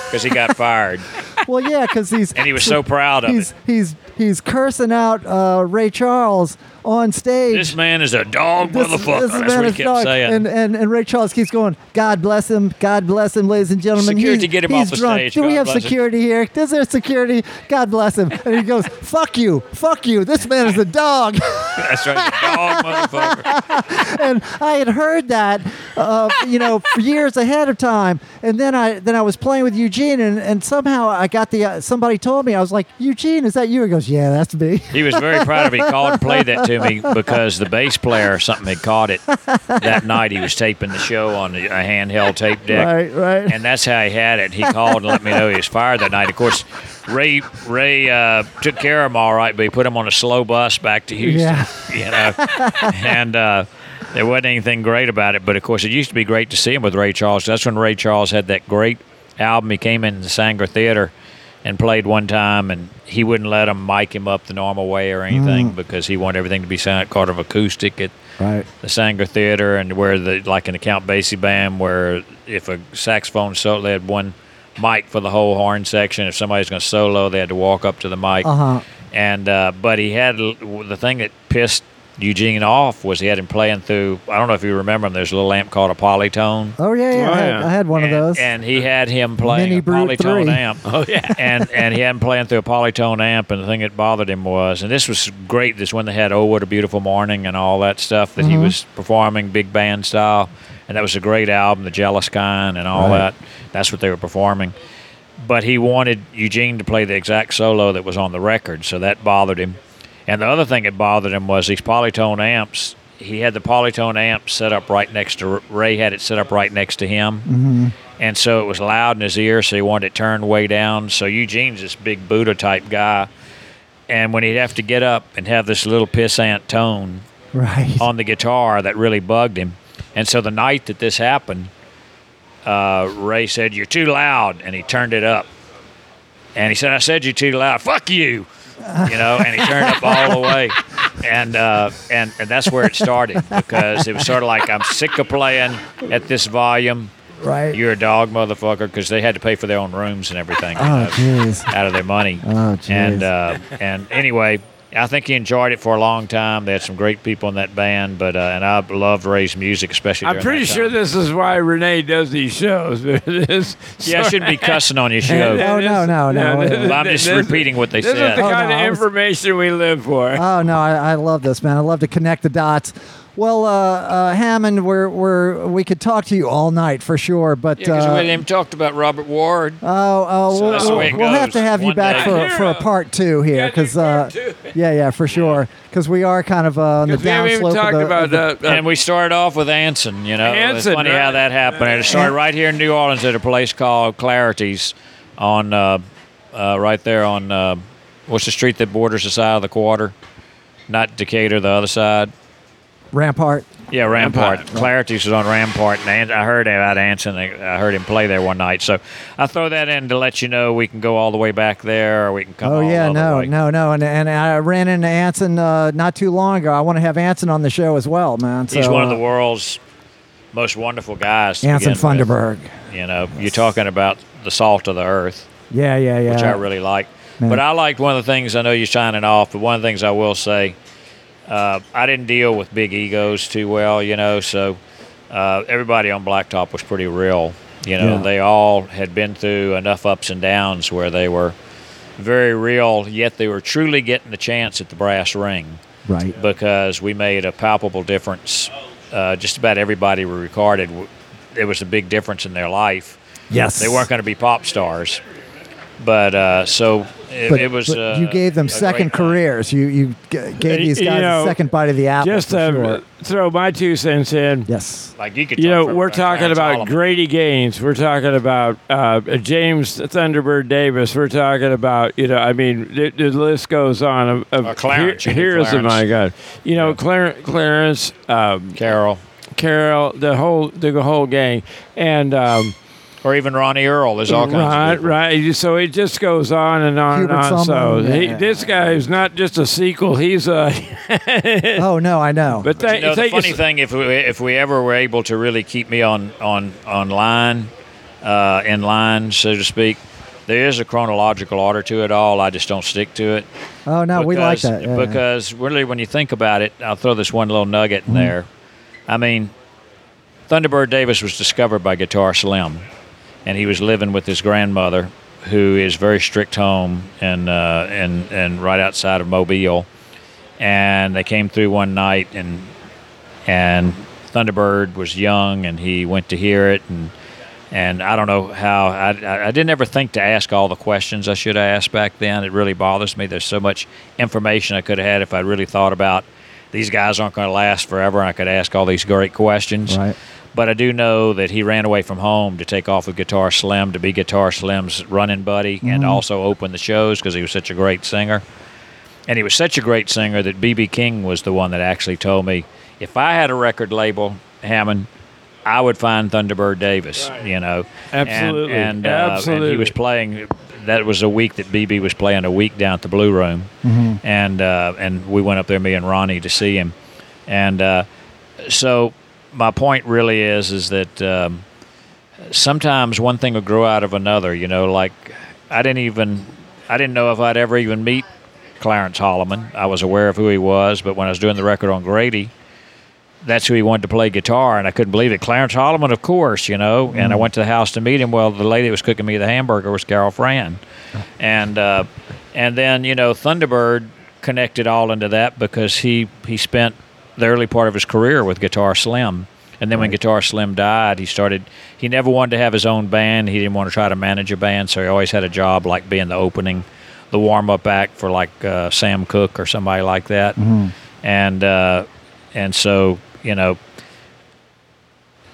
because he got fired, well, yeah, because he's and he was so proud of he's it. he's he's cursing out uh, Ray Charles on stage. This man is a dog This- motherfucker. this That's man what he is kept dog. saying. And, and and Ray Charles keeps going, God bless him, God bless him, ladies and gentlemen. Security, he's, get him he's off the drunk. stage. Do we have bless him." security here? Is there security? God bless him. And he goes, Fuck you, fuck you. This man is a dog. That's right, dog motherfucker. and I had heard that, uh, you know, years ahead of time. And then I then I was playing with Eugene, and, and somehow I got the uh, somebody told me I was like, Eugene, is that you? He goes, Yeah, that's me. He was very proud of me. He called and played that to me because the bass player or something had caught it that night. He was taping the show on a handheld tape deck. Right, right. And that's how he had it. He called and let me know he was fired that night. Of course, Ray Ray uh, took care of him all right, but he put him on a slow bus back to Houston. Yeah. You know, and uh, there wasn't anything great about it. But of course, it used to be great to see him with Ray Charles. That's when Ray Charles had that great album. He came in the Sanger Theater and played one time, and he wouldn't let him mic him up the normal way or anything because he wanted everything to be sound kind of acoustic. At, Right. the Sanger Theater and where the like in the Count Basie band where if a saxophone solo they had one mic for the whole horn section. If somebody's going to solo, they had to walk up to the mic. Uh-huh. And uh, but he had the thing that pissed Eugene off was he had him playing through. I don't know if you remember him. There's a little amp called a Polytone. Oh yeah, yeah. Oh, I, had, yeah. I had one and, of those. and he had him playing Mini a Brute Polytone 3. amp. Oh yeah, and and he had him playing through a Polytone amp, and the thing that bothered him was, and this was great. This when they had "Oh What a Beautiful Morning" and all that stuff that Mm-hmm. he was performing big band style, and that was a great album, "The Jealous Kind" and all Right. that. That's what they were performing. But he wanted Eugene to play the exact solo that was on the record, so that bothered him. And the other thing that bothered him was these Polytone amps. He had the Polytone amp set up right next to Ray. Had it set up right next to him, Mm-hmm. and so it was loud in his ear. So he wanted it turned way down. So Eugene's this big Buddha type guy, and when he'd have to get up and have this little pissant tone right. on the guitar, that really bugged him. And so the night that this happened, uh, Ray said, "You're too loud," and he turned it up. And he said, "I said you're too loud. Fuck you." You know, and he turned up all the way, and uh, and and that's where it started because it was sort of like I'm sick of playing at this volume. right. You're a dog, motherfucker, because they had to pay for their own rooms and everything. oh know, jeez. out of their money. Oh, and uh, and anyway, I think he enjoyed it for a long time. They had some great people in that band, but uh, and I loved Ray's music, especially. I'm pretty that sure this is why René does these shows. This- Yeah, I shouldn't be cussing on your show. Oh, no, no, no. this- Well, I'm just this- repeating what they This said. is the Oh, kind no, of I was- information we live for. Oh no, I, I love this, man. I love to connect the dots. Well, uh, uh, Hammond, we're, we're, we could talk to you all night for sure, but Yeah, because uh, we hadn't even talked about Robert Ward. oh, oh, So we'll, that's the we'll, way it we'll have goes. to have you One back day. for, for a part two here, Yeah, because part uh, two. yeah, yeah, for sure, because we are kind of uh, on the 'Cause we haven't even downslope talked of the, about of the- uh, uh, and we started off with Anson, you know. it's Anson, funny right. how that happened. It started right here in New Orleans at a place called Clarity's on uh, uh, right there on uh, what's the street that borders the side of the quarter? Not Decatur, the other side. Rampart. Yeah, Rampart. Rampart. Clarity's was on Rampart, and I heard about Anson. I heard him play there one night. So I throw that in to let you know we can go all the way back there, or we can come. Oh yeah, the no, no, no, and and I ran into Anson uh, not too long ago. I want to have Anson on the show as well, man. He's one of the uh, world's most wonderful guys. Anson with. Funderburgh. You know, you're talking about the salt of the earth. Yeah, yeah, yeah. which I really like. Man. But I liked one of the things I know you're shining off, but one of the things I will say, uh, I didn't deal with big egos too well, you know. So uh, everybody on Black Top was pretty real. You know, Yeah. they all had been through enough ups and downs where they were very real, yet they were truly getting the chance at the brass ring right. because we made a palpable difference. Uh, just about everybody we recorded, it was a big difference in their life. Yes, They weren't going to be pop stars, but uh, so it, But, it was. but uh, you gave them second careers. You you g- gave these guys know, a second bite of the apple. Just for to sure. throw my two cents in. Yes. Like you could. You talk know, we're talking about Grady Gaines. We're talking about uh, James Thunderbird Davis. We're talking about, you know, I mean, the, the list goes on. Of, of Uh, Clarence, you here- here's, Clarence. my God. You know, Clar- Clarence, um, Carol, Carol, the whole the whole gang. And um, or even Ronnie Earl. There's all kinds right, of people. right. So it just goes on and on Hubert and on. So Sumlin, he, this guy is not just a sequel. He's a. Oh no, I know. But You thank, know, the funny thing, if we if we ever were able to really keep me on on on line, uh, in line, so to speak, there is a chronological order to it all. I just don't stick to it. oh no, we like because- that. yeah, yeah. because really, when you think about it, I'll throw this one little nugget Mm-hmm. in there. I mean, Thunderbird Davis was discovered by Guitar Slim, and he was living with his grandmother, who is very strict home and uh, and and right outside of Mobile. And they came through one night, and and Thunderbird was young, and he went to hear it, and and I don't know how I, I, didn't ever think to ask all the questions I should have asked back then. It really bothers me. There's so much information I could have had if I really thought about these guys aren't going to last forever, and I could ask all these great questions. Right. But I do know that he ran away from home to take off with Guitar Slim to be Guitar Slim's running buddy and also open the shows because he was such a great singer. And he was such a great singer that B.B. King was the one that actually told me if I had a record label, Hammond, I would find Thunderbird Davis, you know. And- Absolutely. And, uh, and he was playing, that was a week that BB was playing a week down at the Blue Room. And, uh, and we went up there, me and Ronnie, to see him. And uh, so my point really is, is that um, sometimes one thing will grow out of another, you know, like I didn't even, I didn't know if I'd ever even meet Clarence Hollimon. I was aware of who he was, but when I was doing the record on Grady, that's who he wanted to play guitar, and I couldn't believe it. Clarence Hollimon, of course, you know. And I went to the house to meet him. Well, the lady that was cooking me the hamburger was Carol Fran, and uh, and then you know Thunderbird connected all into that because he he spent the early part of his career with Guitar Slim. And then when Guitar Slim died, he started. He never wanted to have his own band. He didn't want to try to manage a band, so he always had a job like being the opening, the warm up act for like uh, Sam Cooke or somebody like that. And uh, and so you know,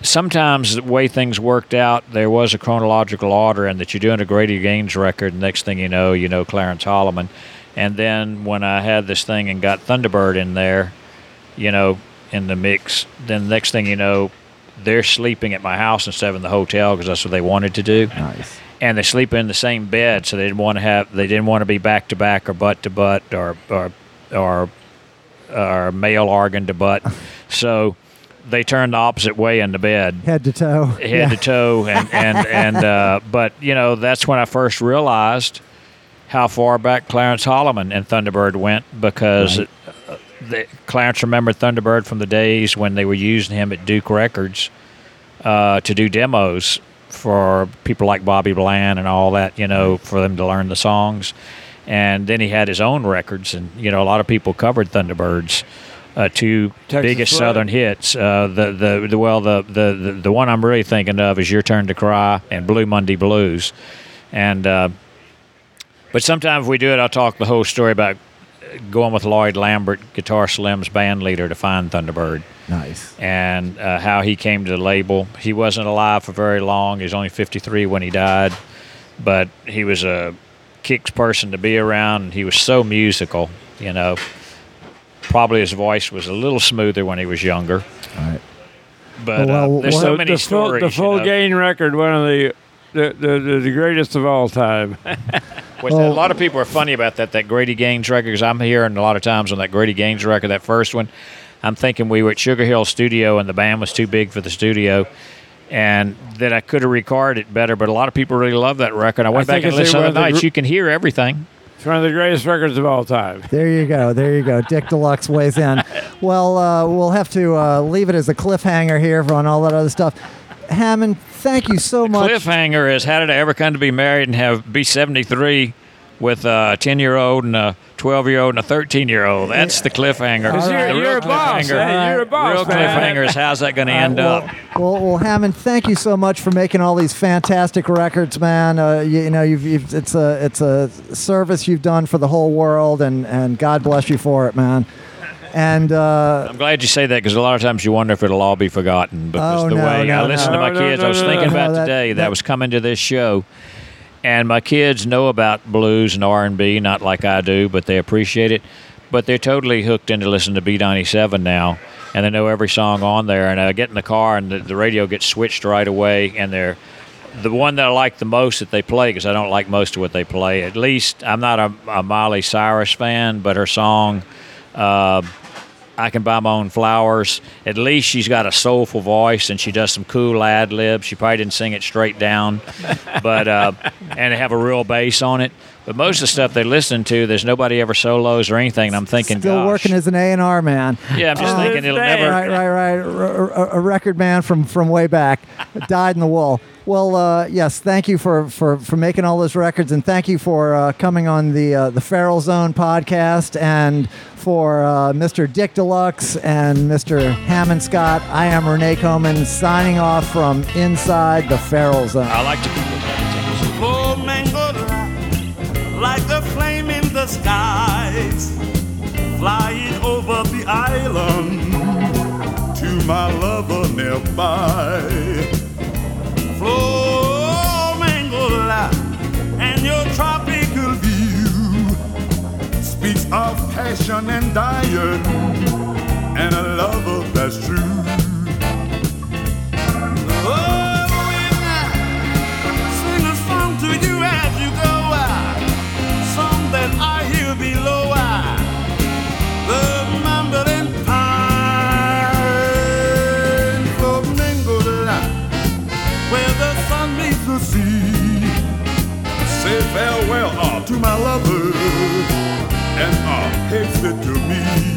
sometimes the way things worked out, there was a chronological order, and that you're doing a Grady Gaines record. Next thing you know, you know Clarence Hollimon. And then when I had this thing and got Thunderbird in there, you know, in the mix, then next thing you know, they're sleeping at my house instead of in the hotel because that's what they wanted to do. nice. And they sleep in the same bed, so they didn't want to have, they didn't want to be back to back or butt to butt or or or, or male organ to butt. so they turned the opposite way in the bed Head to toe. head yeah. to toe and and and uh, but you know that's when I first realized how far back Clarence Hollimon and Thunderbird went because Right. The, Clarence remembered Thunderbird from the days when they were using him at Duke Records uh, to do demos for people like Bobby Bland and all that, you know, for them to learn the songs. And then he had his own records, and you know, a lot of people covered Thunderbird's uh, two Texas biggest Flood. Southern hits. Uh, the, the the well, the, the the the one I'm really thinking of is "Your Turn to Cry" and "Blue Monday Blues," and uh, but sometimes we do it. I'll talk the whole story about going with Lloyd Lambert, Guitar Slim's band leader, to find Thunderbird Nice. and uh, how he came to the label. He wasn't alive for very long. He was only 53 when he died, but he was a kicks person to be around. He was so musical, you know. Probably his voice was a little smoother when he was younger, All right. but Well, uh, there's well, so the, many the full, stories. the you full know. gain record, one of the the, the, the, the greatest of all time. Which Oh. a lot of people are funny about that that Grady Gaines record because I'm hearing a lot of times on that Grady Gaines record, that first one, I'm thinking we were at Sugar Hill Studio and the band was too big for the studio, and that I could have recorded it better. But a lot of people really love that record. I went I back think and it's listened one the of the nights. gr- You can hear everything. it's one of the greatest records of all time. There you go. There you go. Dick Deluxe weighs in. Well, uh, we'll have to uh, leave it as a cliffhanger here on all that other stuff. Hammond, thank you so much. Cliffhanger is how did I ever come to be married and have be 73 with a 10 year old and a 12 year old and a 13 year old? That's the cliffhanger. Because you're- The you're real a boss, cliffhanger- hey, you're a boss, Real man. cliffhanger is how's that going to end well, up? Well, well, Hammond, thank you so much for making all these fantastic records, man. Uh, you, you know, you've, you've it's a it's a service you've done for the whole world, and and God bless you for it, man. And uh, I'm glad you say that because a lot of times you wonder if it'll all be forgotten. Because Oh, the no, way no, I listen no. to my No, no, kids, I was thinking about No, that- today that, that- I was coming to this show, and my kids know about blues and R&B, not like I do, but they appreciate it. But they're totally hooked into listening to B97 now, and they know every song on there. And I get in the car, and the, the radio gets switched right away, and they're the one that I like the most that they play because I don't like most of what they play. At least I'm not a, a Miley Cyrus fan, but her song. Uh, I can buy my own flowers. At least she's got a soulful voice and she does some cool ad libs. She probably didn't sing it straight down, but uh, and have a real bass on it. But most of the stuff they listen to, there's nobody ever solos or anything. And I'm thinking, still gosh, working as an A and R man. yeah, I'm just Oh. thinking it'll This never. right, right, right. R- r- a record man from from way back, died in the wool. Well, uh, yes, thank you for, for, for making all those records, and thank you for uh, coming on the uh, the Feral Zone podcast, and for uh, Mr. Dick Deluxe and Mr. Hammond Scott. I am René Coman, signing off from inside the Feral Zone. I like to flying over the island to my lover nearby. Light and your tropical view speaks of passion and dying and a lover that's true. Haste it to me.